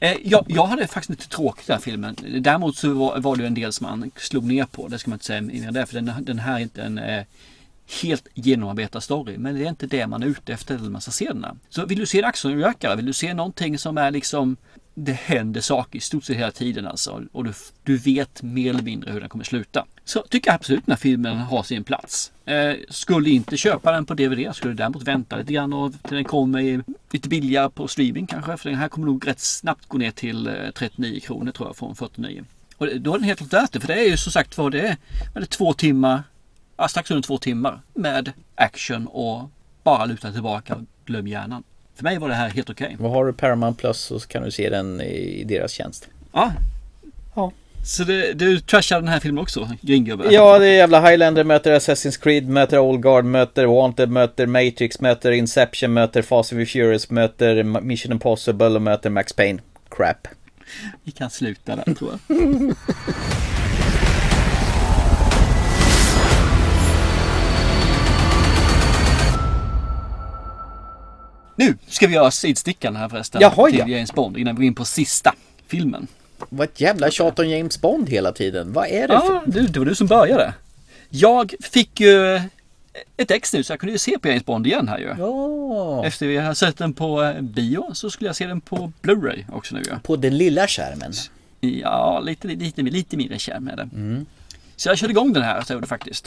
Eh, jag, jag hade faktiskt inte tråkigt den här filmen. Däremot så var, var det en del som man slog ner på. Det ska man inte säga mer det. För den, den här är inte en eh, helt genomarbetad story. Men det är inte det man är ute efter när man ska se den här. Så vill du se en actionrökare, vill du se någonting som är liksom det händer saker i stort sett hela tiden alltså. Och du, du vet mer eller mindre hur den kommer sluta. Så tycker jag absolut den här filmen har sin plats. Eh, skulle inte köpa den på DVD. Skulle däremot vänta lite grann och till den kommer lite billigare på streaming kanske. För den här kommer nog rätt snabbt gå ner till eh, 39 kronor tror jag från 49. Och då är den helt klart värt det. För det är ju som sagt var det är, det är två timmar. Ja, strax under två timmar med action och bara luta tillbaka och glöm hjärnan. För mig var det här helt okej. Vad har du Paramount Plus så kan du se den i deras tjänst. Ja. Ja. Så det, du trashar den här filmen också, gringgubbe? Ja, det är jävla Highlander möter Assassin's Creed, möter Old Guard, möter Wanted, möter Matrix, möter Inception, möter Fast and Furious, möter Mission Impossible och möter Max Payne. Crap. Vi kan sluta där tror jag. Nu ska vi göra sidstickan här förresten. Jaha, till ja. James Bond innan vi går in på sista filmen. Vad ett jävla tjat om James Bond hela tiden. Vad är det för... Ja, du, det var du som började. Jag fick ju ett ex nu så jag kunde ju se på James Bond igen här ju. Ja. Efter vi har sett den på eh, bio så skulle jag se den på Blu-ray också nu ju. På den lilla skärmen. Ja, lite, lite, lite mindre skärm är det. Så jag körde igång den här, så jag faktiskt.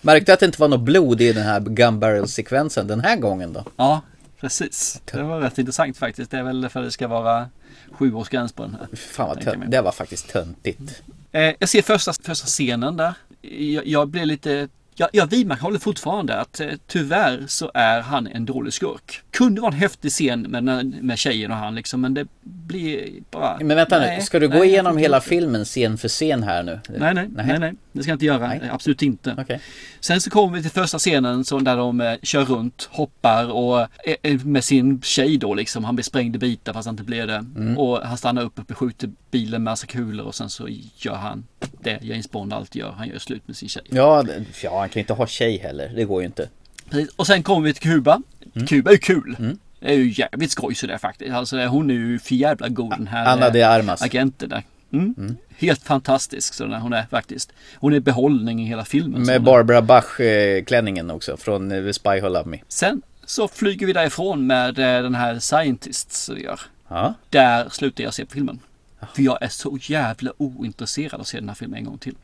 Märkte att det inte var något blod i den här gun barrel-sekvensen den här gången då? Ja, precis. Det var rätt intressant faktiskt. Det är väl för att det ska vara sjuårsgräns på den här. Fan vad tönt. Det var faktiskt töntigt. Mm. Eh, jag ser första, första scenen där. Jag, jag blev lite jag, jag vidmakthåller fortfarande att eh, tyvärr så är han en dålig skurk. Kunde vara en häftig scen med, med tjejen och han liksom men det blir bara... Men vänta Nej, nu, ska du gå nej, jag igenom hela inte. filmen scen för scen här nu? Nej, nej, nej, nej, det ska jag inte göra. Nej. Absolut inte. Okej. Sen så kommer vi till första scenen så där de eh, kör runt, hoppar och eh, eh, med sin tjej då liksom. Han blir sprängd i bitar fast han inte blev det. Mm. Och han stannar upp och skjuter bilen massa kulor och sen så gör han det James Bond alltid gör. Han gör slut med sin tjej. Ja, ja, han kan ju inte ha tjej heller. Det går ju inte. Precis. Och sen kommer vi till Kuba. Mm. Kuba är ju kul. Det är ju jävligt skoj sådär faktiskt. Alltså hon är ju för jävla god den här Anna eh, de Armas. agenten där. Mm. Helt fantastisk så hon är faktiskt. Hon är behållning i hela filmen. Med Barbara Bach-klänningen också från eh, Spy Who Loved Me. Sen så flyger vi därifrån med eh, den här Scientists vi gör. Ja. Där slutar jag se filmen. För jag är så jävla ointresserad av att se den här filmen en gång till.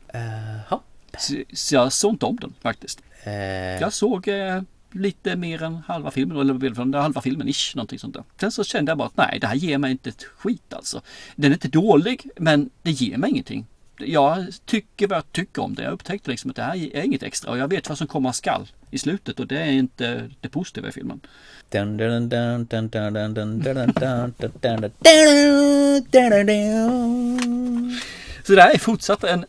Så, så jag såg inte om den faktiskt. Eh, Jag såg eh, lite mer än halva filmen, eller halva filmen ish, någonting sånt där. Sen så kände jag bara att nej, det här ger mig inte ett skit alltså. Den är inte dålig, men det ger mig ingenting jag tycker vad jag tycker om det. Jag upptäckte liksom att det här är inget extra och jag vet vad som komma skall i slutet och det är inte det positiva i filmen. Så det här är fortsatt en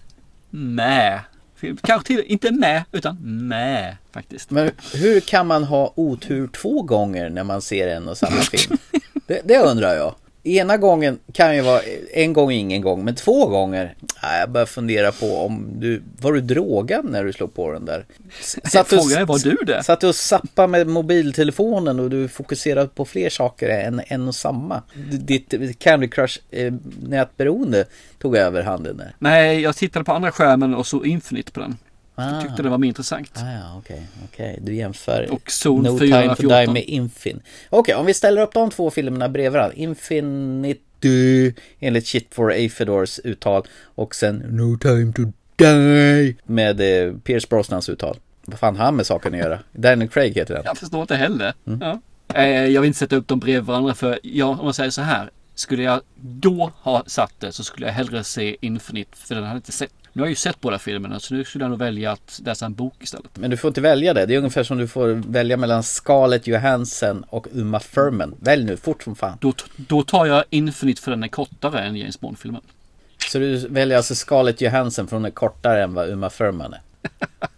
med film. Kanske till, inte med utan med faktiskt. Men hur kan man ha otur två gånger när man ser en och samma film? Det, det undrar jag. Ena gången kan ju vara en gång ingen gång, men två gånger? Jag börjar fundera på om du, var du drogad när du slog på den där? Satt du, Frågan är, var du det? Satt du och zappade med mobiltelefonen och du fokuserade på fler saker än en och samma? Ditt Candy Crush eh, nätberoende tog över handen där. Nej, jag tittade på andra skärmen och så Infinite på den. Ah. Jag tyckte det var mer intressant. Ah, ja, okej, okej. Du jämför Och Zone No Time to 414. Die med Infin. Okej, om vi ställer upp de två filmerna bredvid varandra. Infinity enligt Shit for Aphedors uttal och sen No Time to Die med eh, Pierce Brosnans uttal. Vad fan har han med saken att göra? Daniel Craig heter den. Jag förstår inte heller. Mm. Ja. Eh, Jag vill inte sätta upp dem bredvid varandra för jag, om man säger så här. Skulle jag då ha satt det så skulle jag hellre se Infinite för den hade jag inte sett. Nu har jag ju sett båda filmerna så nu skulle jag nog välja att läsa en bok istället. Men du får inte välja det. Det är ungefär som du får välja mellan Scarlett Johansson och Uma Thurman. Välj nu, fort som fan. Då, då tar jag Infinite för den är kortare än James Bond-filmen. Så du väljer alltså Scarlett Johansson för hon är kortare än vad Uma Thurman är.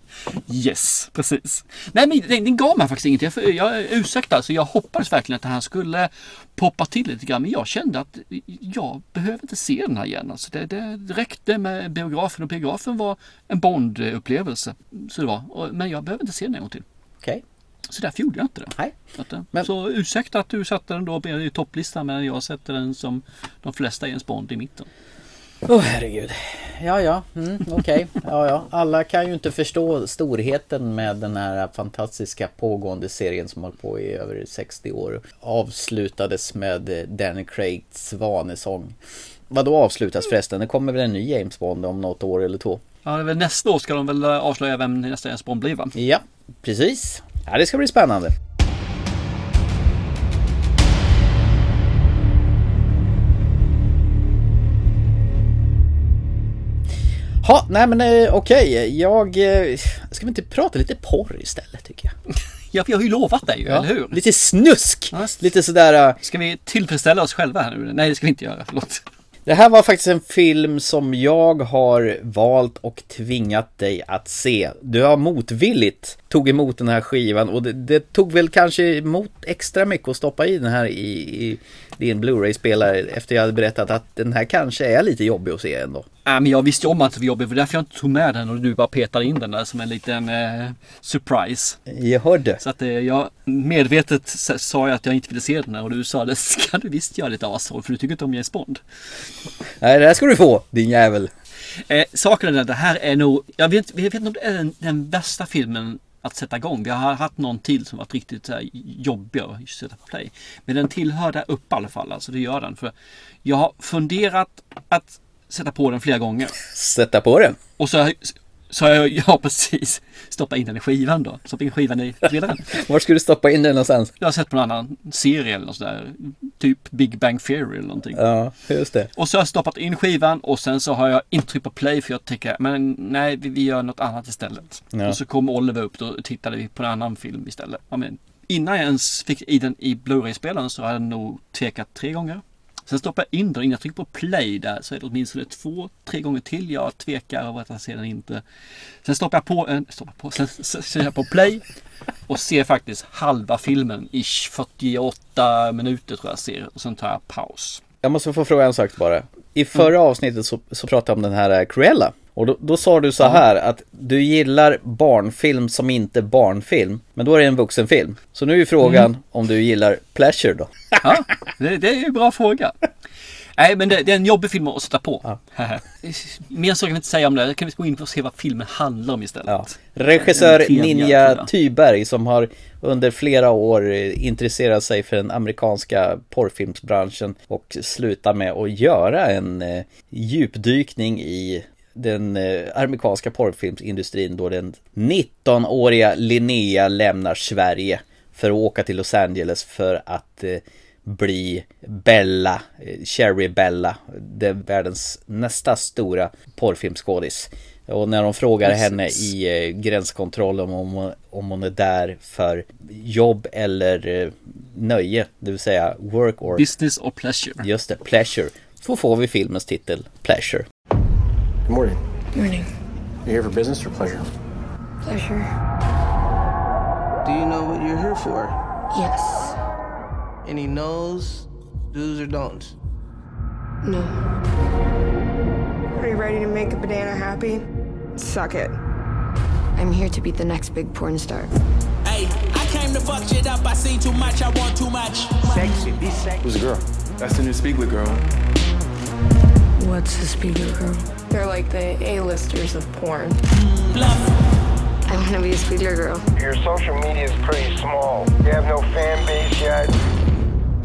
Yes, precis. Nej men den, den gav mig faktiskt ingenting. Jag, jag ursäkta, alltså jag hoppades verkligen att här skulle poppa till lite grann. Men jag kände att jag behöver inte se den här igen. Alltså det, det räckte med biografen och biografen var en Bond-upplevelse. Så det var. Men jag behöver inte se den en gång till. Okej. Så därför gjorde jag inte det. Nej. Så, eh, Men- så ursäkta att du satte den då i topplistan men jag sätter den som de flesta James Bond i mitten. Åh oh, herregud. Ja, ja, mm, okej. Ja, ja. Alla kan ju inte förstå storheten med den här fantastiska pågående serien som har hållit på i över 60 år. Avslutades med eh, Danny Craigs svanesång. Vad då avslutas förresten? Det kommer väl en ny James Bond om något år eller två? Ja, nästa år ska de väl eh, avslöja vem nästa James Bond blir va? Ja, precis. Ja, det ska bli spännande. Ha, nej men eh, okej, jag... Eh, ska vi inte prata lite porr istället tycker jag? Ja, vi har ju lovat dig ju, Ja, eller hur? Lite snusk! Ja. Lite sådär... eh, Ska vi tillfredsställa oss själva här nu? Nej, det ska vi inte göra. Förlåt. Det här var faktiskt en film som jag har valt och tvingat dig att se. Du har motvilligt tog emot den här skivan och det, det tog väl kanske emot extra mycket att stoppa i den här i, i din Blu-ray-spelare efter jag hade berättat att den här kanske är lite jobbig att se ändå. Nej, men jag visste ju om att det var jobbigt. Det var därför jag inte tog med den och du bara petade in den där som en liten eh, surprise. Jag hörde. Så att eh, jag medvetet sa jag att jag inte ville se den här och du sa det ska du visst göra lite ashåll för du tycker inte om James Bond. Nej, det här ska du få, din jävel. Eh, saken är den, det här är nog, jag vet, jag vet inte om det är den, den bästa filmen att sätta igång. Vi har haft någon till som varit riktigt så här, jobbig att sätta på play. Men den tillhör där uppe i alla fall, alltså det gör den. För jag har funderat att sätta på den flera gånger. Sätta på den. Och så så jag, ja precis, stoppa in den i skivan då. Stoppa in skivan i spelaren. Var ska du stoppa in den någonstans? Jag har sett på en annan serie eller något sådär. Typ Big Bang Theory eller någonting. Ja, just det. Och så har jag stoppat in skivan och sen så har jag inte tryckt på play för jag tänker men nej vi, vi gör något annat istället. Ja. Och så kom Oliver upp och tittade vi på en annan film istället. Ja, men, innan jag ens fick i den i Blu-ray-spelaren så hade jag nog tvekat tre gånger. Sen stoppar jag in den innan jag trycker på play där så är det åtminstone två, tre gånger till jag tvekar över att jag ser den inte. Sen stoppar jag på, en, stoppar på, sen sen jag på play och ser faktiskt halva filmen i 48 minuter tror jag ser och sen tar jag paus. Jag måste få fråga en sak bara. I förra avsnittet så, så pratade jag om den här eh, Cruella. Och då, då sa du så här att du gillar barnfilm som inte är barnfilm. Men då är det en vuxenfilm. Så nu är frågan om du gillar pleasure då. Ja, det, det är ju en bra fråga. Nej, men det, det är en jobbig film att sätta på. Mer så kan vi inte säga om det. Kan vi gå in och se vad filmen handlar om istället. Ja. Regissör Ninja. Tyberg som har under flera år eh, intresserat sig för den amerikanska porrfilmsbranschen och slutar med att göra en eh, djupdykning i den eh, amerikanska porrfilmsindustrin då den 19-åriga Linnea lämnar Sverige för att åka till Los Angeles för att eh, bli Bella, eh, Cherry Bella, den världens nästa stora porrfilmskådis. Och när de frågar Precis. henne i eh, gränskontrollen om, hon- om hon är där för jobb eller eh, nöje, det vill säga work or Business or pleasure. Just det, pleasure. Så får vi filmens titel, Pleasure. Good morning. Morning. You here for business or pleasure? Pleasure. Do you know what you're here for? Yes. Any no's, do's, or don'ts? No. Are you ready to make a banana happy? Suck it. I'm here to be the next big porn star. Hey, I came to fuck shit up. I seen too much. I want too much. Sexy, be sexy. Who's the girl? That's the new Spiegler girl. What's the speaker girl? They're like the A-listers of porn. I want to be a speeder girl. Your social media is pretty small. You have no fan base yet.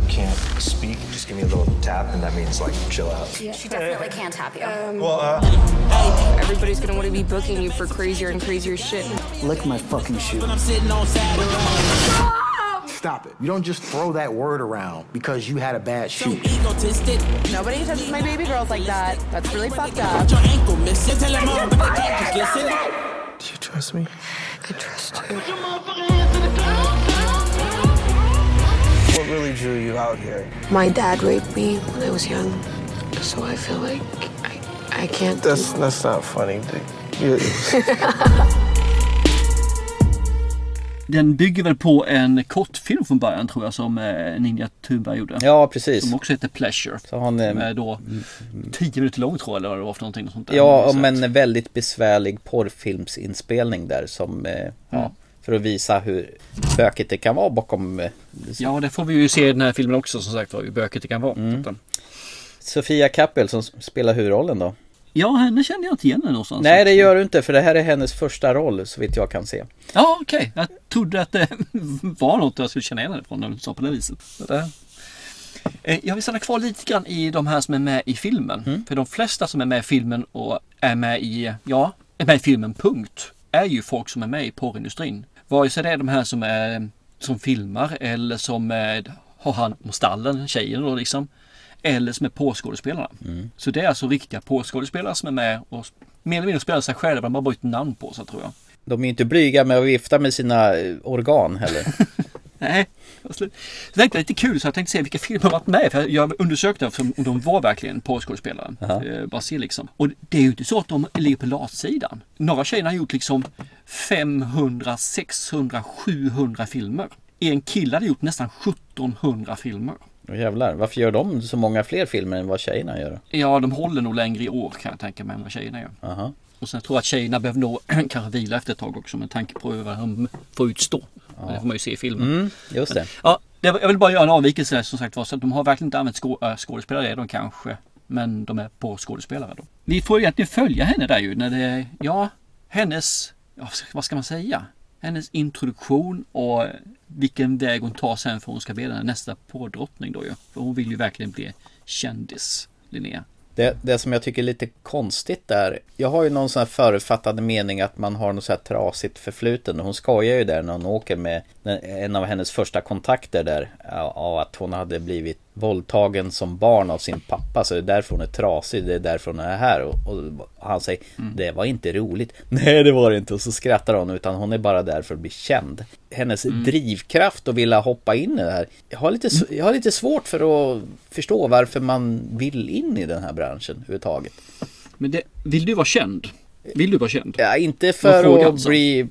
Can't speak. Just give me a little tap, and that means like chill out. She definitely can't tap you. Um, Well, uh, everybody's gonna want to be booking you for crazier and crazier shit. Lick my fucking shoe. Stop it. You don't just throw that word around because you had a bad shoot. So Egotistic. Nobody touches my baby girls like that. That's really fucked up. Your ankle missing. Tell them all, but they can't just listen. Do you trust me? I trust you. What really drew you out here? My dad raped me when I was young, so I feel like I, I can't. That's that's not funny. dude. Den bygger väl på en kortfilm från början tror jag som eh, Ninja Thunberg gjorde. Ja, precis. Som också heter Pleasure. Så han, som är då 10 minuter lång tror jag eller vad det var för någonting. Sånt där. Ja, om en väldigt besvärlig porrfilmsinspelning där som eh, ja, Mm. för att visa hur bökigt det kan vara bakom eh, Ja, det får vi ju se i den här filmen också som sagt var, hur bökigt det kan vara. Mm. Sofia Kappel som spelar huvudrollen då. Ja, henne kände jag inte igen någonstans. Nej, det gör du inte för det här är hennes första roll så vitt jag kan se. Ja, okej. Jag trodde att det var något jag skulle känna igen henne från när du sa på det viset. Det... Eh, Jag vill stanna kvar lite grann i de här som är med i filmen. Mm. För de flesta som är med i filmen och är med i, ja, är med i filmen punkt. Är ju folk som är med i porrindustrin. Vare sig det är de här som är som filmar eller som är, har hand om stallen, tjejen då liksom. Eller som är porrskådespelarna. Mm. Så det är alltså riktiga porrskådespelare som är med och mer eller mindre spelar sig själva. De har bara bytt namn på sig tror jag. De är ju inte blyga med att vifta med sina eh, organ heller. Nej, tänkte jag lite kul så jag tänkte se vilka filmer de varit med. För jag undersökte om de var verkligen porrskådespelare. Jaha. Eh, Bara se liksom. Och det är ju inte så att de ligger på latsidan. Några tjejer har gjort liksom 500, 600, 700 filmer. En kille hade gjort nästan 1700 filmer. Åh jävlar, varför gör de så många fler filmer än vad tjejerna gör? Ja, de håller nog längre i år kan jag tänka mig än vad tjejerna gör. Aha. Och sen tror jag att tjejerna behöver nog kanske vila efter ett tag också med tanke på vad de får utstå. Det får man ju se i filmen. Mm, just det. Ja, det, jag vill bara göra en avvikelse där, som sagt var. Så att de har verkligen inte använt skå, äh, skådespelare, de kanske. Men de är på skådespelare då. Vi får egentligen följa henne där ju när det, ja, hennes, ja, vad ska man säga? Hennes introduktion och vilken väg hon tar sen för hon ska bli nästa pådrottning då ju. För hon vill ju verkligen bli kändis, Linnea. Det, det som jag tycker är lite konstigt där, jag har ju någon sån här förutfattade mening att man har något så här trasigt förfluten. Hon skojar ju där när hon åker med en av hennes första kontakter där, av att hon hade blivit våldtagen som barn av sin pappa. Så det är därför hon är trasig, det är därför hon är här. Och, och han säger, det var inte roligt. Nej, det var det inte. Och så skrattar hon, utan hon är bara där för att bli känd. Hennes drivkraft att vilja hoppa in i det här. Jag har, lite, s- jag har lite svårt för att förstå varför man vill in i den här branschen överhuvudtaget. Men det, vill du vara känd? Vill du vara känd? Ja, inte för att alltså? bli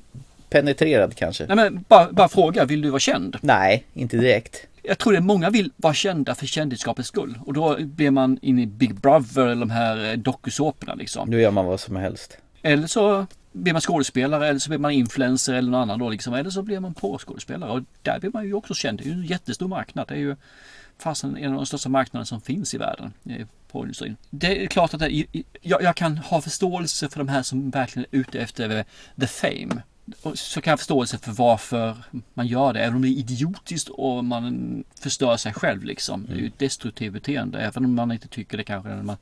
penetrerad kanske. Nej men bara, bara fråga, vill du vara känd? Nej, inte direkt. Jag tror det många vill vara kända för kändisskapets skull. Och då blir man inne i Big Brother eller de här eh, dokusåporna liksom. Nu gör man vad som helst. Eller så blir man skådespelare eller så blir man influencer eller någon annan då liksom. Eller så blir man porrskådespelare. Och där blir man ju också känd. Det är ju en jättestor marknad. Det är ju fasen en av de största marknaderna som finns i världen. eh. Det är klart att det, jag, jag kan ha förståelse för de här som verkligen är ute efter the fame. Så kan jag förståelse för varför man gör det. Även om det är idiotiskt och man förstör sig själv liksom. Det är ju ett destruktivt beteende. Även om man inte tycker det kanske när man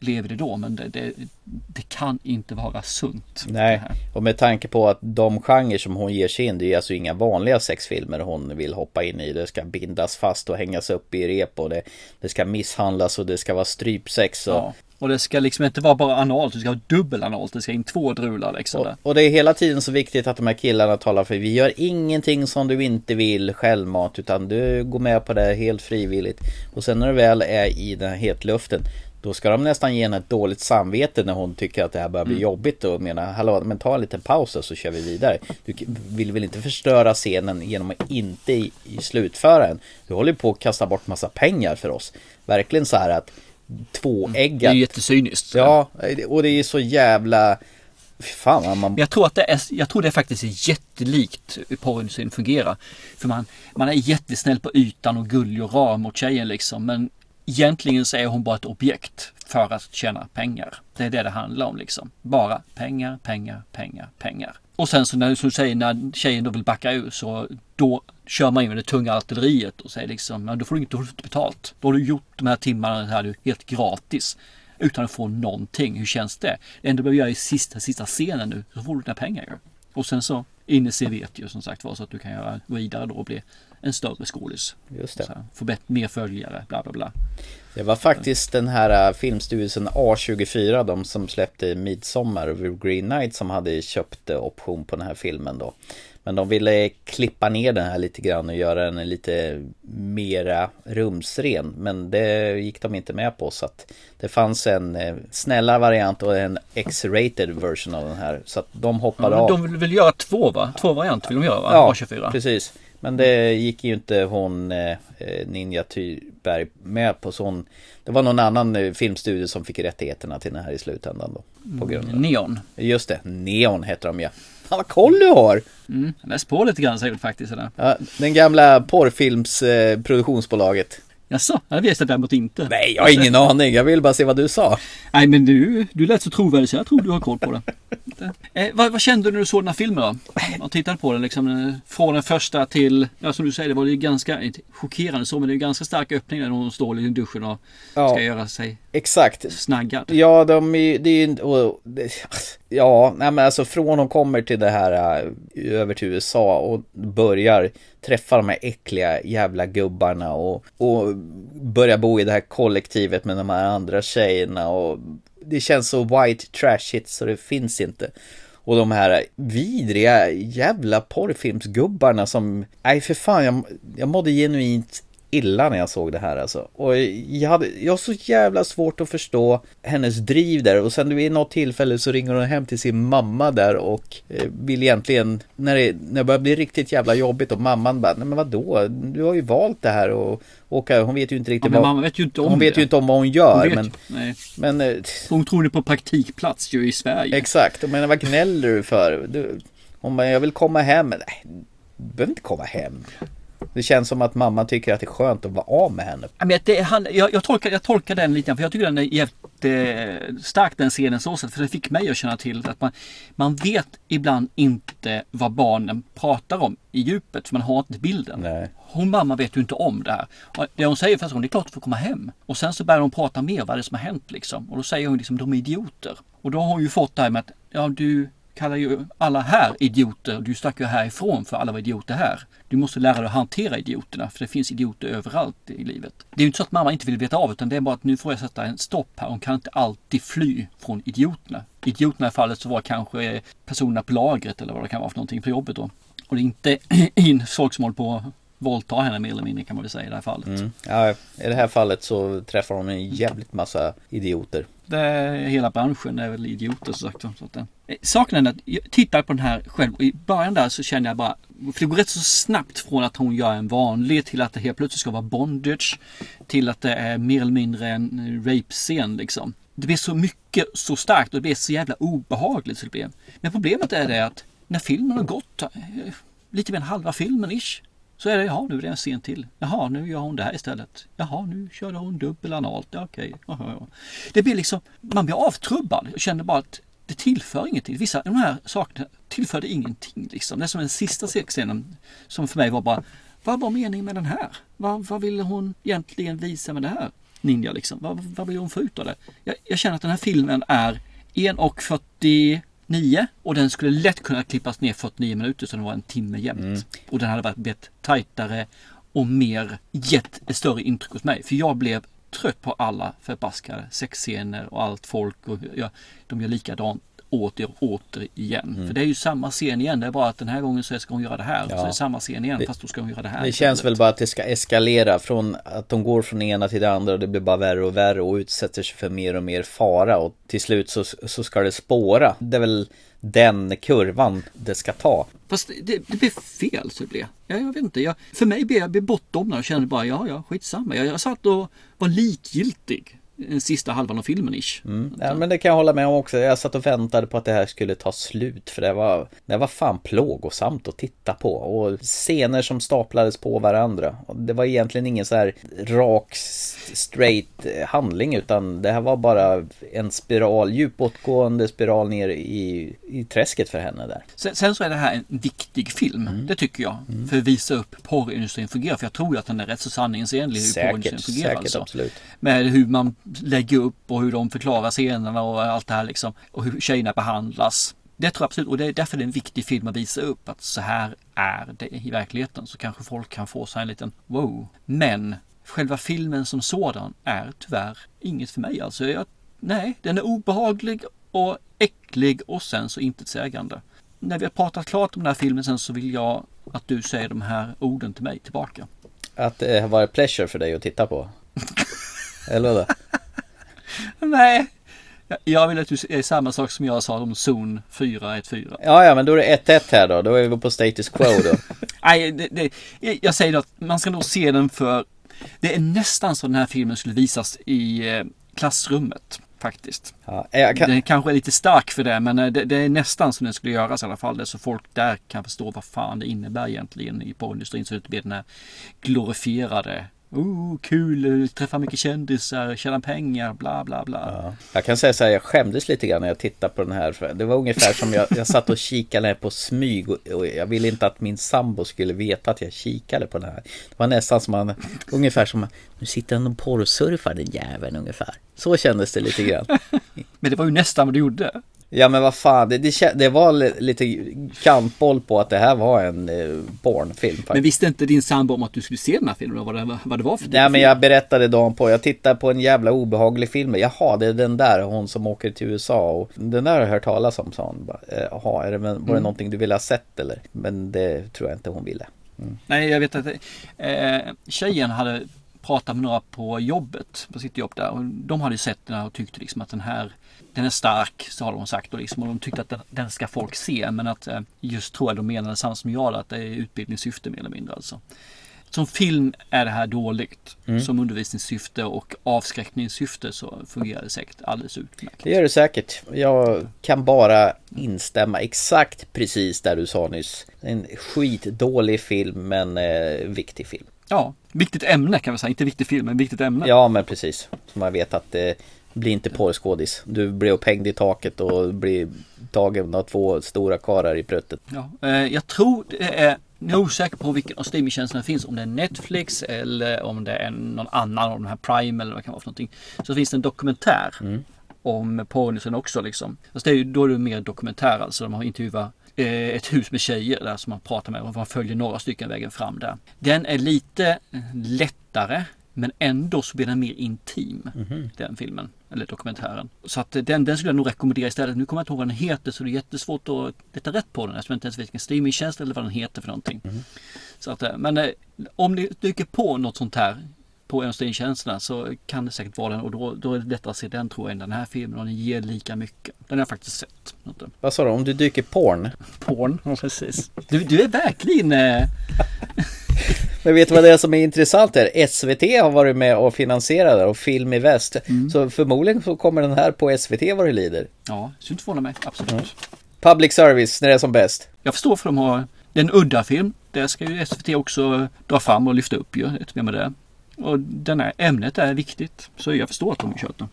lever det då. Men det, det, det kan inte vara sunt. Nej, och med tanke på att de genrer som hon ger sig in, det är alltså inga vanliga sexfilmer hon vill hoppa in i. Det ska bindas fast och hängas upp i rep och det, det ska misshandlas och det ska vara strypsex. Och, Ja. Och det ska liksom inte vara bara analt, det ska vara dubbelanalt. Det ska in två drular liksom. och, och det är hela tiden så viktigt att de här killarna talar för vi gör ingenting som du inte vill självmat utan du går med på det helt frivilligt. Och sen när du väl är i den här hetluften då ska de nästan ge henne ett dåligt samvete när hon tycker att det här börjar bli Mm. jobbigt och menar hallå men ta en liten paus och så kör vi vidare. Du vill väl inte förstöra scenen genom att inte i, i slutföra den. Du håller på att kasta bort massa pengar för oss. Verkligen så här att tvåeggat. Det är ju jättecyniskt. Ja, och det är så jävla... Fan man... Jag tror att det är, jag tror det faktiskt är jättelikt hur porrindustrin fungerar. För man, man är jättesnäll på ytan och gullig och rar mot tjejen liksom. Men egentligen så är hon bara ett objekt för att tjäna pengar. Det är det det handlar om liksom. Bara pengar, pengar, pengar, pengar. Och sen så när, som du säger, när tjejen då vill backa ur så då kör man in med det tunga artilleriet och säger liksom, ja, då får du inte, då får du inte betalt. Då har du gjort de här timmarna här du helt gratis. Utan att få någonting. Hur känns det? Det enda du behöver göra i sista, sista scenen nu så får du dina pengar ju. Och sen så in i CVt ju som sagt var så att du kan göra vidare då och bli en större skådis. Just det. Så här, få mer följare, bla bla bla. Det var faktiskt den här äh, filmstyrelsen A24, de som släppte Midsommar och Green Knight som hade köpt äh, option på den här filmen då. Men de ville klippa ner den här lite grann och göra den lite mera rumsren. Men det gick de inte med på så att det fanns en eh, snällare variant och en X-rated version av den här. Så att de hoppade Ja, av. de vill göra två va? Två varianter vill de göra va? Ja, A24. precis. Men det gick ju inte hon eh, eh, Ninja Thyberg med på sån. Det var någon annan eh, filmstudio som fick rättigheterna till den här i slutändan då. På grund av. Neon. Just det, Neon heter de ja. Fan vad koll du har! Mm, jag läste på lite grann säkert faktiskt. Sådär. Ja, den gamla porrfilms eh, produktionsbolaget. Jaså, det visste jag däremot inte. Nej, jag har ingen aning. Jag vill bara se vad du sa. Nej, men du, du lät så trovärdig så jag tror du har koll på det. eh, vad, vad kände du när du såg den här filmen då? Man tittade på den liksom eh, från den första till, ja som du säger, det var ju ganska, chockerande så, men det är ju ganska stark öppning när hon står i duschen och Ja. ska göra sig Exakt. snaggad. Ja, de är det är ju och, Ja, nej men alltså från hon kommer till det här äh, över till USA och börjar träffa de här äckliga jävla gubbarna och, och börja bo i det här kollektivet med de här andra tjejerna och det känns så white trashigt så det finns inte. Och de här vidriga jävla porrfilmsgubbarna som, nej för fan jag, jag mådde genuint illa när jag såg det här alltså. Och jag hade, jag har så jävla svårt att förstå hennes driv där och sen vid något tillfälle så ringer hon hem till sin mamma där och eh, vill egentligen, när det, när det börjar bli riktigt jävla jobbigt och mamman bara, nej men vadå, du har ju valt det här och åka, hon vet ju inte Ja, riktigt men vad, vet inte om hon vet det. ju inte om vad hon gör Hon vet men, nej. men eh, Hon tror det på praktikplats ju i Sverige. Exakt, men vad gnäller du för? Du, hon bara, jag vill komma hem. Nej, du behöver inte komma hem. Det känns som att mamma tycker att det är skönt att vara av med henne. Men det, han, jag, jag, tolkar, jag tolkar den lite för jag tycker den är jävligt eh, stark den scenen så sätt. För det fick mig att känna till att man, man vet ibland inte vad barnen pratar om i djupet, för man har inte bilden. Hon mamma vet ju inte om det här. Och det hon säger först, hon det är klart du får komma hem. Och sen så börjar hon prata mer vad det är som har hänt liksom. Och då säger hon liksom, de är idioter. Och då har hon ju fått det här med att, ja du kallar ju alla här idioter. Du stack ju härifrån för alla var idioter här. Du måste lära dig att hantera idioterna för det finns idioter överallt i livet. Det är ju inte så att mamma inte vill veta av utan det är bara att nu får jag sätta en stopp här. Hon kan inte alltid fly från idioterna. Idioterna i fallet så var kanske personerna på lagret eller vad det kan vara för någonting på jobbet då. Och det är inte in folk som håller på att våldta henne mer eller mindre kan man väl säga i det här fallet. Mm. Ja, I det här fallet så träffar hon en jävligt massa idioter. Det hela branschen är väl idioter som sagt. Så att, eh, saken är att jag tittar på den här själv och i början där så kände jag bara för det går rätt så snabbt från att hon gör en vanlig till att det helt plötsligt ska vara bondage till att det är mer eller mindre en rape-scen liksom. Det blir så mycket så starkt och det blir så jävla obehagligt så det blir. Men problemet är det att när filmen har gått eh, lite mer än halva filmen ish så är det, jaha nu är det en scen till. Jaha nu gör hon det här istället. Jaha nu körde hon dubbel analt. Ja, okej. Jaha, ja. Det blir liksom, man blir avtrubbad. Jag känner bara att det tillför ingenting. Vissa av de här sakerna tillförde ingenting. Liksom. Det är som den sista sexscenen som för mig var bara, vad var meningen med den här? Vad, vad ville hon egentligen visa med det här? Ninja liksom. Vad, vad vill hon få ut av det? Jag, jag känner att den här filmen är 1 och den skulle lätt kunna klippas ner 49 minuter så den var en timme jämnt. Mm. Och den hade varit blivit tajtare och mer gett ett större intryck hos mig. För jag blev trött på alla förbaskade sexscener och allt folk och ja, de gör likadant åter och åter igen. Mm. För det är ju samma scen igen. Det är bara att den här gången så ska hon göra det här. Och Ja. så är det samma scen igen Det- fast då ska hon göra det här. Det känns väl bara att det ska eskalera från att de går från det ena till det andra och det blir bara värre och värre och utsätter sig för mer och mer fara och till slut så, så ska det spåra. Det är väl den kurvan det ska ta. Fast det, det blev fel så det blev. Ja, jag vet inte. Jag, för mig blev jag bortdomnad och kände bara ja, ja, skitsamma. Jag, jag satt och var likgiltig sista halvan av filmen ish. Mm. Ja, men det kan jag hålla med om också. Jag satt och väntade på att det här skulle ta slut för det var, det var fan plågosamt att titta på och scener som staplades på varandra. Och det var egentligen ingen så här rak straight eh, handling utan det här var bara en spiral, djupåtgående spiral ner i, i träsket för henne där. Sen, sen så är det här en viktig film. Mm. Det tycker jag. För att visa upp porrindustrin fungerar. För jag tror att den är rätt så sanningsenlig hur Säkert, porrindustrin fungerar. säkert, alltså. absolut. Med hur man lägger upp och hur de förklarar scenerna och allt det här liksom. Och hur tjejerna behandlas. Det tror jag absolut. Och det är därför det är en viktig film att visa upp. Att så här är det i verkligheten. Så kanske folk kan få sig en liten wow. Men själva filmen som sådan är tyvärr inget för mig. Alltså jag, nej, den är obehaglig och äcklig och sen så intetsägande. när vi har pratat klart om den här filmen sen så vill jag att du säger de här orden till mig tillbaka. Att det var ett pleasure för dig att titta på. Eller vadå? Nej, jag- vill att du säger samma sak som jag sa om Zon 414. Ja, ja, men då är det 1-1 här då. Då är vi på status quo då. Nej, det, det, jag säger att man ska nog se den för det är nästan så den här filmen skulle visas i eh, klassrummet faktiskt. Ja, jag kan... Den kanske är lite stark för det men eh, det, det är nästan som den skulle göras i alla fall. Det så folk där kan förstå vad fan det innebär egentligen i porrindustrin. Så det blir den här glorifierade Oh, kul, träffa mycket kändisar, tjäna pengar, bla bla bla. Ja. Jag kan säga så här, jag skämdes lite grann när jag tittade på den här. Det var ungefär som jag, jag satt och kikade på smyg och, och jag ville inte att min sambo skulle veta att jag kikade på den här. Det var nästan som man, ungefär som, nu sitter han och porrsurfar den jäveln ungefär. Så kändes det lite grann. Men det var ju nästan vad du gjorde. Ja men vad fan, det, det, det var li- lite kantboll på att det här var en eh, faktiskt. Men visste inte din sambo om att du skulle se den här filmen vad det, vad det var för typ Nej men jag berättade dagen på, jag tittade på en jävla obehaglig film. Jaha, det är den där, hon som åker till USA. Och den där har jag hört talas om, sa hon. "Eh, Jaha, är det, var det Mm. någonting du ville ha sett eller? Men det tror jag inte hon ville. Mm. Nej, jag vet att eh, tjejen hade pratat med några på jobbet, på sitt jobb där. Och de hade sett den här och tyckte liksom att den här den är stark, så har de sagt. Och, liksom, och de tyckte att den, den ska folk se. Men att eh, just tror jag de menade samma som jag, att det är utbildningssyfte mer eller mindre. Alltså. Som film är det här dåligt. Mm. Som undervisningssyfte och avskräckningssyfte så fungerar det säkert alldeles utmärkt. Det gör det säkert. Jag kan bara instämma exakt precis där du sa nyss. En skitdålig film men eh, viktig film. Ja, viktigt ämne kan vi säga. Inte viktig film, men viktigt ämne. Ja men precis. Så man vet att det blir inte porrskådis. Du blir upphängd i taket och blir tagen av två stora karar i pruttet. Ja, eh, jag tror det är, jag är osäker på vilken av streamingtjänsterna det finns. Om det är Netflix eller om det är någon annan av de här Prime eller vad det kan vara för någonting. Så finns det en dokumentär om porrindustrin också liksom. Fast det är ju, då är det mer dokumentär alltså. De har intervjuat eh, ett hus med tjejer där som man pratar med och man följer några stycken vägen fram där. Den är lite eh, lättare men ändå så blir den mer intim Mhm. den filmen eller dokumentären. Så att eh, den, den skulle jag nog rekommendera istället. Nu kommer jag inte ihåg vad den heter så det är jättesvårt att leta rätt på den eftersom jag inte ens vet vilken streamingtjänst eller vad den heter för någonting. Så att, eh, men eh, om ni dyker på något sånt här på en av streamingtjänsterna så kan det säkert vara den och då, då är det lättare att se den tror jag än den här filmen och den ger lika mycket. Den har jag faktiskt sett. Vad sa du? Om du dyker porn? Porn, ja precis. Du, du är verkligen... Men vet du vad det är som är intressant här? SVT har varit med och finansierat det och Film i Väst. Så förmodligen så kommer den här på SVT vad det lider. ja, det skulle inte förvåna mig. Absolut. Public service när det är som bäst. Jag förstår för de har... En udda film. Det ska ju SVT också dra fram och lyfta upp ju. Ett med det. Och den här ämnet är viktigt. Så jag förstår att de har kört den.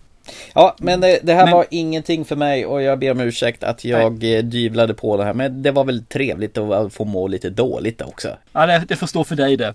Ja, men det, det här Men- var ingenting för mig och jag ber om ursäkt att jag eh, dyvlade på det här. Men det var väl trevligt att få må lite dåligt också. Ja, det, det stå för dig det.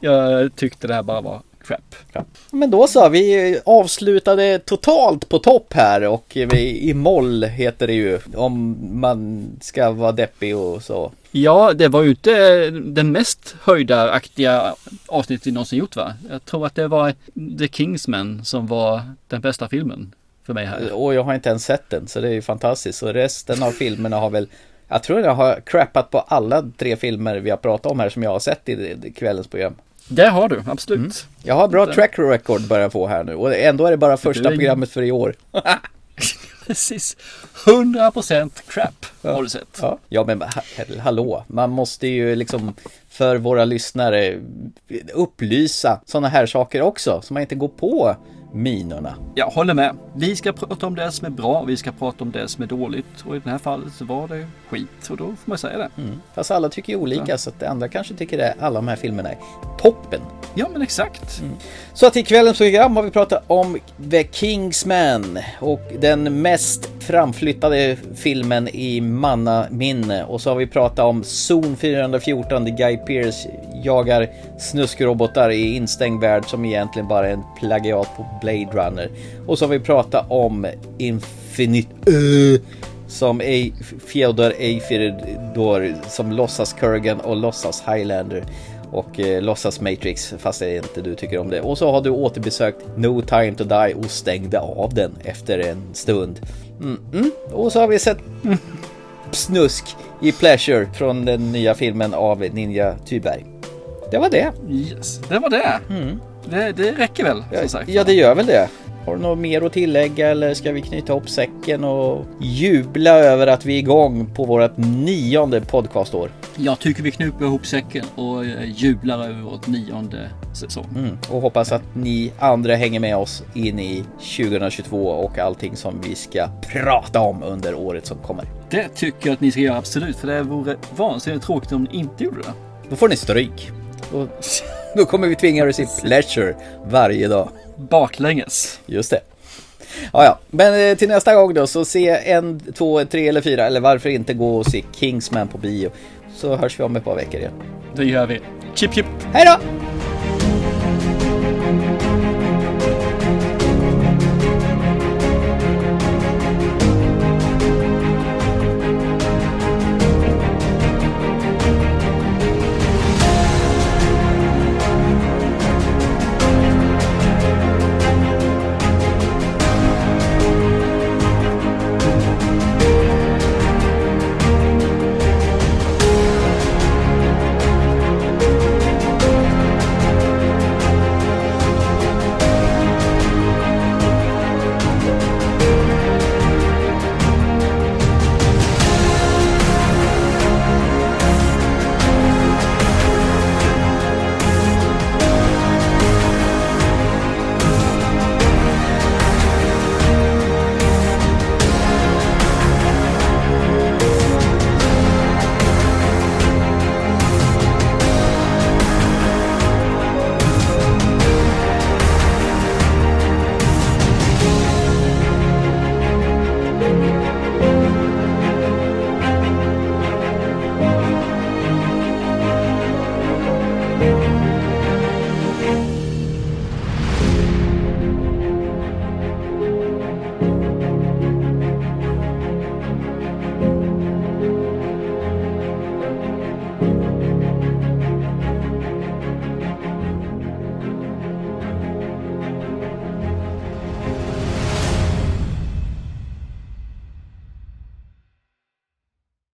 Jag tyckte det här bara var crap. Men då så, vi avslutade totalt på topp här och vi, i moll heter det ju om man ska vara deppig och så. Ja, det var ju inte den mest höjdaraktiga avsnittet vi någonsin gjort va? Jag tror att det var The Kingsman som var den bästa filmen för mig här. Och jag har inte ens sett den så det är ju fantastiskt. Så resten av filmerna har väl jag tror jag har crappat på alla tre filmer vi har pratat om här som jag har sett i i kvällens program. Det har du, absolut. Jag har bra Det- track record börjar jag få här nu och ändå är det bara första är- programmet för i år. Precis. 100% crap har du sett. Ja, ja men ha- hallå, man måste ju liksom för våra lyssnare upplysa sådana här saker också så man inte går på minorna. Jag håller med. Vi ska prata om det som är bra och vi ska prata om det som är dåligt. Och i det här fallet så var det skit och då får man säga det. Mm. Fast alla tycker ju olika så att det andra kanske tycker det, alla de här filmerna är toppen. Ja men exakt. Så att i kvällens program har vi pratat om The Kingsman och den mest framflyttade filmen i mannaminne. Och så har vi pratat om Zon 414 där Guy Pearce jagar snuskrobotar i instängd värld som egentligen bara är en plagiat på Blade Runner. Och så har vi pratat om Infinite som är Fjodor Eiferdor som låtsas Kurgan och låtsas Highlander och eh, låtsas Matrix fast det inte du tycker om det. Och så har du återbesökt No Time To Die och stängde av den efter en stund. Mm -mm. Och så har vi sett snusk i Pleasure från den nya filmen av Ninja Thyberg. Det var det. Yes, det var det. Mm. Det, det räcker väl som sagt. Ja, det gör väl det. Har du något mer att tillägga eller ska vi knyta ihop säcken och jubla över att vi är igång på vårt nionde podcastår? Jag tycker vi knyper ihop säcken och eh, jublar över vårt nionde säsong. Mm. Och hoppas att ni andra hänger med oss in i 2022 och allting som vi ska prata om under året som kommer. Det tycker jag att ni ska göra absolut, för det vore vansinnigt tråkigt om ni inte gjorde det. Då får ni stryk. Och då kommer vi tvinga att se Pleasure varje dag. Baklänges. Just det. Ja, ja, men eh, till nästa gång då så se en, två, tre eller fyra eller varför inte gå och se Kingsman på bio. Så hörs vi om ett par veckor igen. Det gör vi. Chip chip! Hej då!